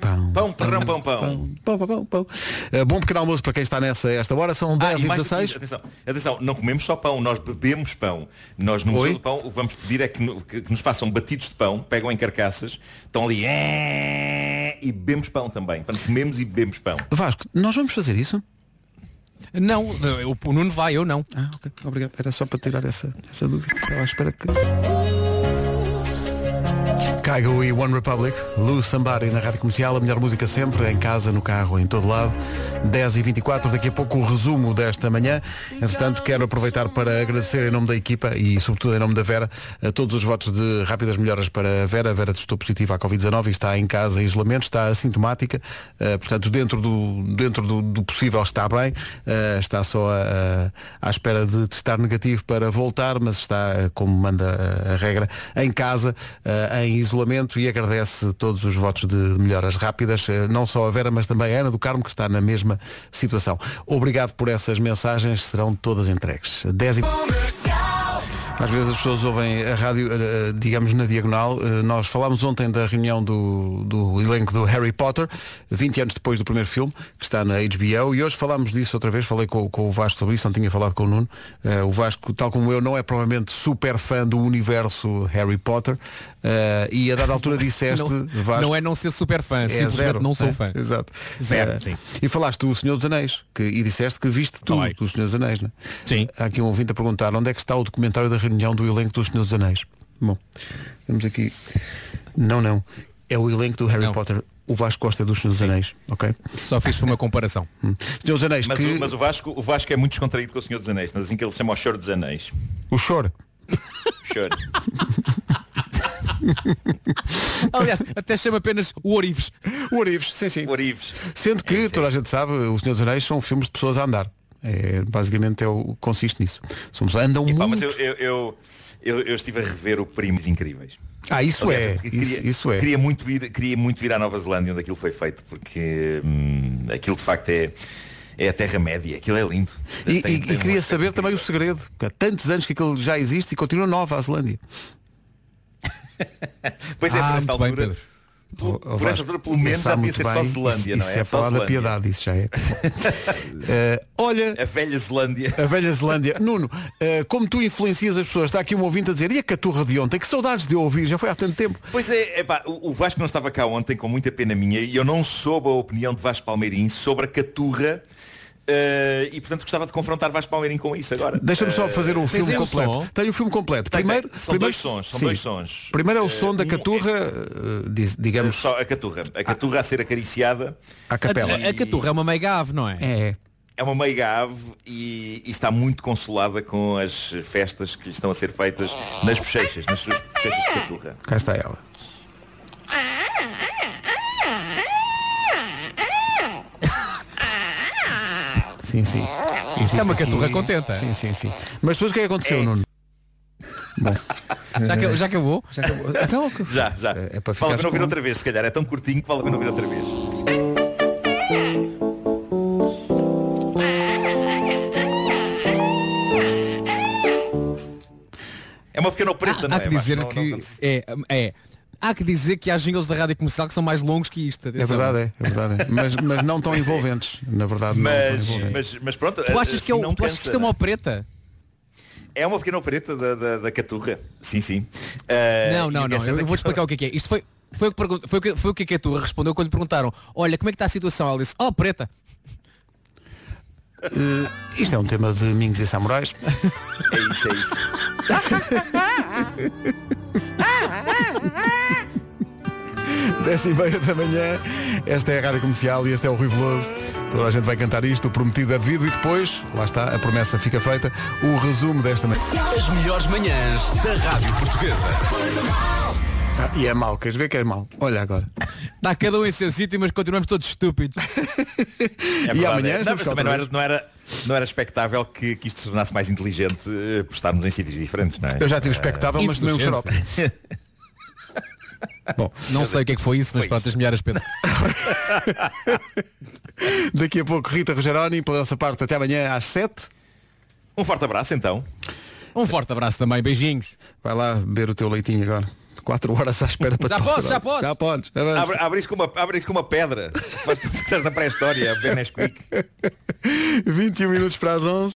Pão, pão, perrão, pão, pão. Pão, pão, pão, pão. Eh, bom pequeno almoço para quem está nessa esta hora, são 10 Ah, e mais 16. aqui, atenção, atenção, não comemos só pão, nós bebemos pão. Nós no Oi? Museu do Pão o que vamos pedir é que, no- que- que nos façam batidos de pão, pegam em carcaças, estão ali "Eh", e bebemos pão também. Portanto, comemos e bebemos pão. Vasco, nós vamos fazer isso? Não, o o Nuno vai, eu não. Ah, ok, obrigado. Era só para tirar essa, essa dúvida. Estava à espera que. Caigo e One Republic, Lose Somebody na rádio comercial, a melhor música sempre, em casa, no carro, em todo lado. 10 e 24 daqui a pouco o resumo desta manhã. Entretanto, quero aproveitar para agradecer em nome da equipa e, sobretudo, em nome da Vera, a todos os votos de rápidas melhoras para a Vera. A Vera testou positiva à Covid-19 e está em casa em isolamento, está assintomática, eh, portanto, dentro do, dentro do, do possível está bem, eh, está só a- a- à espera de testar negativo para voltar, mas está, eh, como manda a, regra, em casa, eh, em isolamento e agradece todos os votos de melhoras rápidas, eh, não só a Vera, mas também a Ana do Carmo, que está na mesma situação. Obrigado por essas mensagens, serão todas entregues. 10 e... Às vezes as pessoas ouvem a rádio, eh, eh, digamos, na diagonal. Eh, Nós falámos ontem da reunião do, do elenco do Harry Potter, 20 anos depois do primeiro filme, que está na HBO, e hoje falámos disso outra vez, falei com, com o Vasco sobre isso, não tinha falado com o Nuno. O Vasco, tal como eu, não é provavelmente super fã do universo Harry Potter, e a dada altura <laughs> disseste, Não, Vasco, não é não ser super fã, é zero, não sou é, fã. Exato. Zero, sim. E falaste do Senhor dos Anéis, que, e disseste que viste tudo do Senhor dos Anéis, né? Sim. Há aqui um ouvinte a perguntar onde é que está o documentário da reunião do elenco do Senhor dos Anéis. Bom, vamos aqui. Não, não. É o elenco do Harry Potter. O Vasco Costa é dos Senhor dos Anéis, ok? Só fiz uma comparação. Senhor dos Anéis, Mas, que... o, mas o, Vasco, o Vasco é muito descontraído com o Senhor dos Anéis, mas assim que ele chama o Choro dos Anéis. O choro. Choro. <laughs> Aliás, até chama apenas o Orives. O Orives, sim, sim. Orives. Sendo que, toda a gente sabe, o Senhor dos Anéis são filmes de pessoas a andar. É, basicamente é o, consiste nisso. Somos, andam Epá, muito. mas eu, eu, eu, eu- eu estive a rever o Primos Incríveis. Ah, isso Aliás, é. Queria, Isso, isso é. Queria muito, ir, queria muito ir à Nova Zelândia onde aquilo foi feito, porque hum, aquilo de facto é. é a Terra-média. Aquilo é lindo. E, Tem- e- tem e queria saber também o segredo. Porque há tantos anos que aquilo já existe e continua nova a Zelândia. <laughs> Pois é, Ah, por esta muito bem, altura. Pedro. Por, Oh, por Vasco, esta altura, pelo menos, já devia ser só bem. Zelândia, isso, não é? Isso é só falar da piedade, isso já é. <laughs> Eh, olha. A velha Zelândia. A velha Zelândia. <laughs> Nuno, eh, como tu influencias as pessoas, está aqui um ouvinte a dizer, e a caturra de ontem? Que saudades de eu ouvir, já foi há tanto tempo. Pois é, epá, o o Vasco não estava cá ontem, com muita pena minha, e eu não soube a opinião de Vasco Palmeirim sobre a caturra. Eh, e portanto gostava de confrontar Vasco Palmeirim com isso agora. Deixa-me só Eh, fazer o filme tem um completo. som? Tem o filme completo. Tem, tem. Primeiro, São primeiro- dois sons, são sim. dois sons. Primeiro é o som da um- caturra, eh, diz- digamos, Só a caturra. A caturra a ser acariciada. à capela. A, a caturra é uma meiga ave, não é? É. É uma meiga ave e, e está muito consolada com as festas que lhe estão a ser feitas nas bochechas, nas suas bochechas de caturra. Cá está ela. Sim, sim. Isto é uma Existe caturra aqui- contenta. Sim, sim, sim. Mas depois o que é que aconteceu, Nuno? Bom. Já, que- já acabou? Já acabou. Então, <laughs> Já, já. É para vale a pena ouvir outra vez, se calhar. É tão curtinho que vale a pena ouvir outra vez. É uma pequena preta, há, não há é? que dizer Não- que não- é, é. Há que dizer que há jingles da rádio comercial que são mais longos que isto. É verdade, é, é verdade. é. <laughs> Mas, mas não tão envolventes. Na verdade, não tão Mas, envolventes. mas, mas pronto. Tu achas que, é, assim tu achas que isto é uma não opereta? É uma pequena opereta da, da, da caturra. Sim, sim. Eh, não, não, é não. certo Eu é vou explicar o que é que é. Isto foi, foi, o que pergun- foi, o que, foi o que a Caturra respondeu quando lhe perguntaram olha, como é que está a situação? Ela disse, oh, preta. Eh, isto é um tema de Mingos e Samurais. É isso, é isso. <laughs> <laughs> Dez e meia da manhã, esta é a Rádio Comercial e este é o Rui Veloso. Toda a gente vai cantar isto, o prometido é devido e depois, lá está, a promessa fica feita, o resumo desta manhã. As melhores manhãs da Rádio Portuguesa. Ah, e é mau, queres ver que é mau? Olha agora. Está cada um em seu sítio, mas continuamos todos estúpidos. <laughs> É E amanhã é. Não, também não era, não, era, não era expectável que, que isto se tornasse mais inteligente eh, por estarmos em sítios diferentes, não é? Eu já tive expectável, mas tomei um xarope. <laughs> <laughs> Bom, não sei o que é que foi isso, mas pronto, as melhores Pedro. <laughs> Daqui a pouco Rita Rogeroni, pela nossa parte até amanhã às 7. Um forte abraço então. Um forte abraço também, beijinhos. Vai lá beber o teu leitinho agora. 4 horas à espera para Já te posso, já posso. Já podes. Abre, abre, isso com uma, abre isso com uma pedra. Mas tu estás na pré-história, a beber Nesquik. <laughs> 21 minutos para as 11.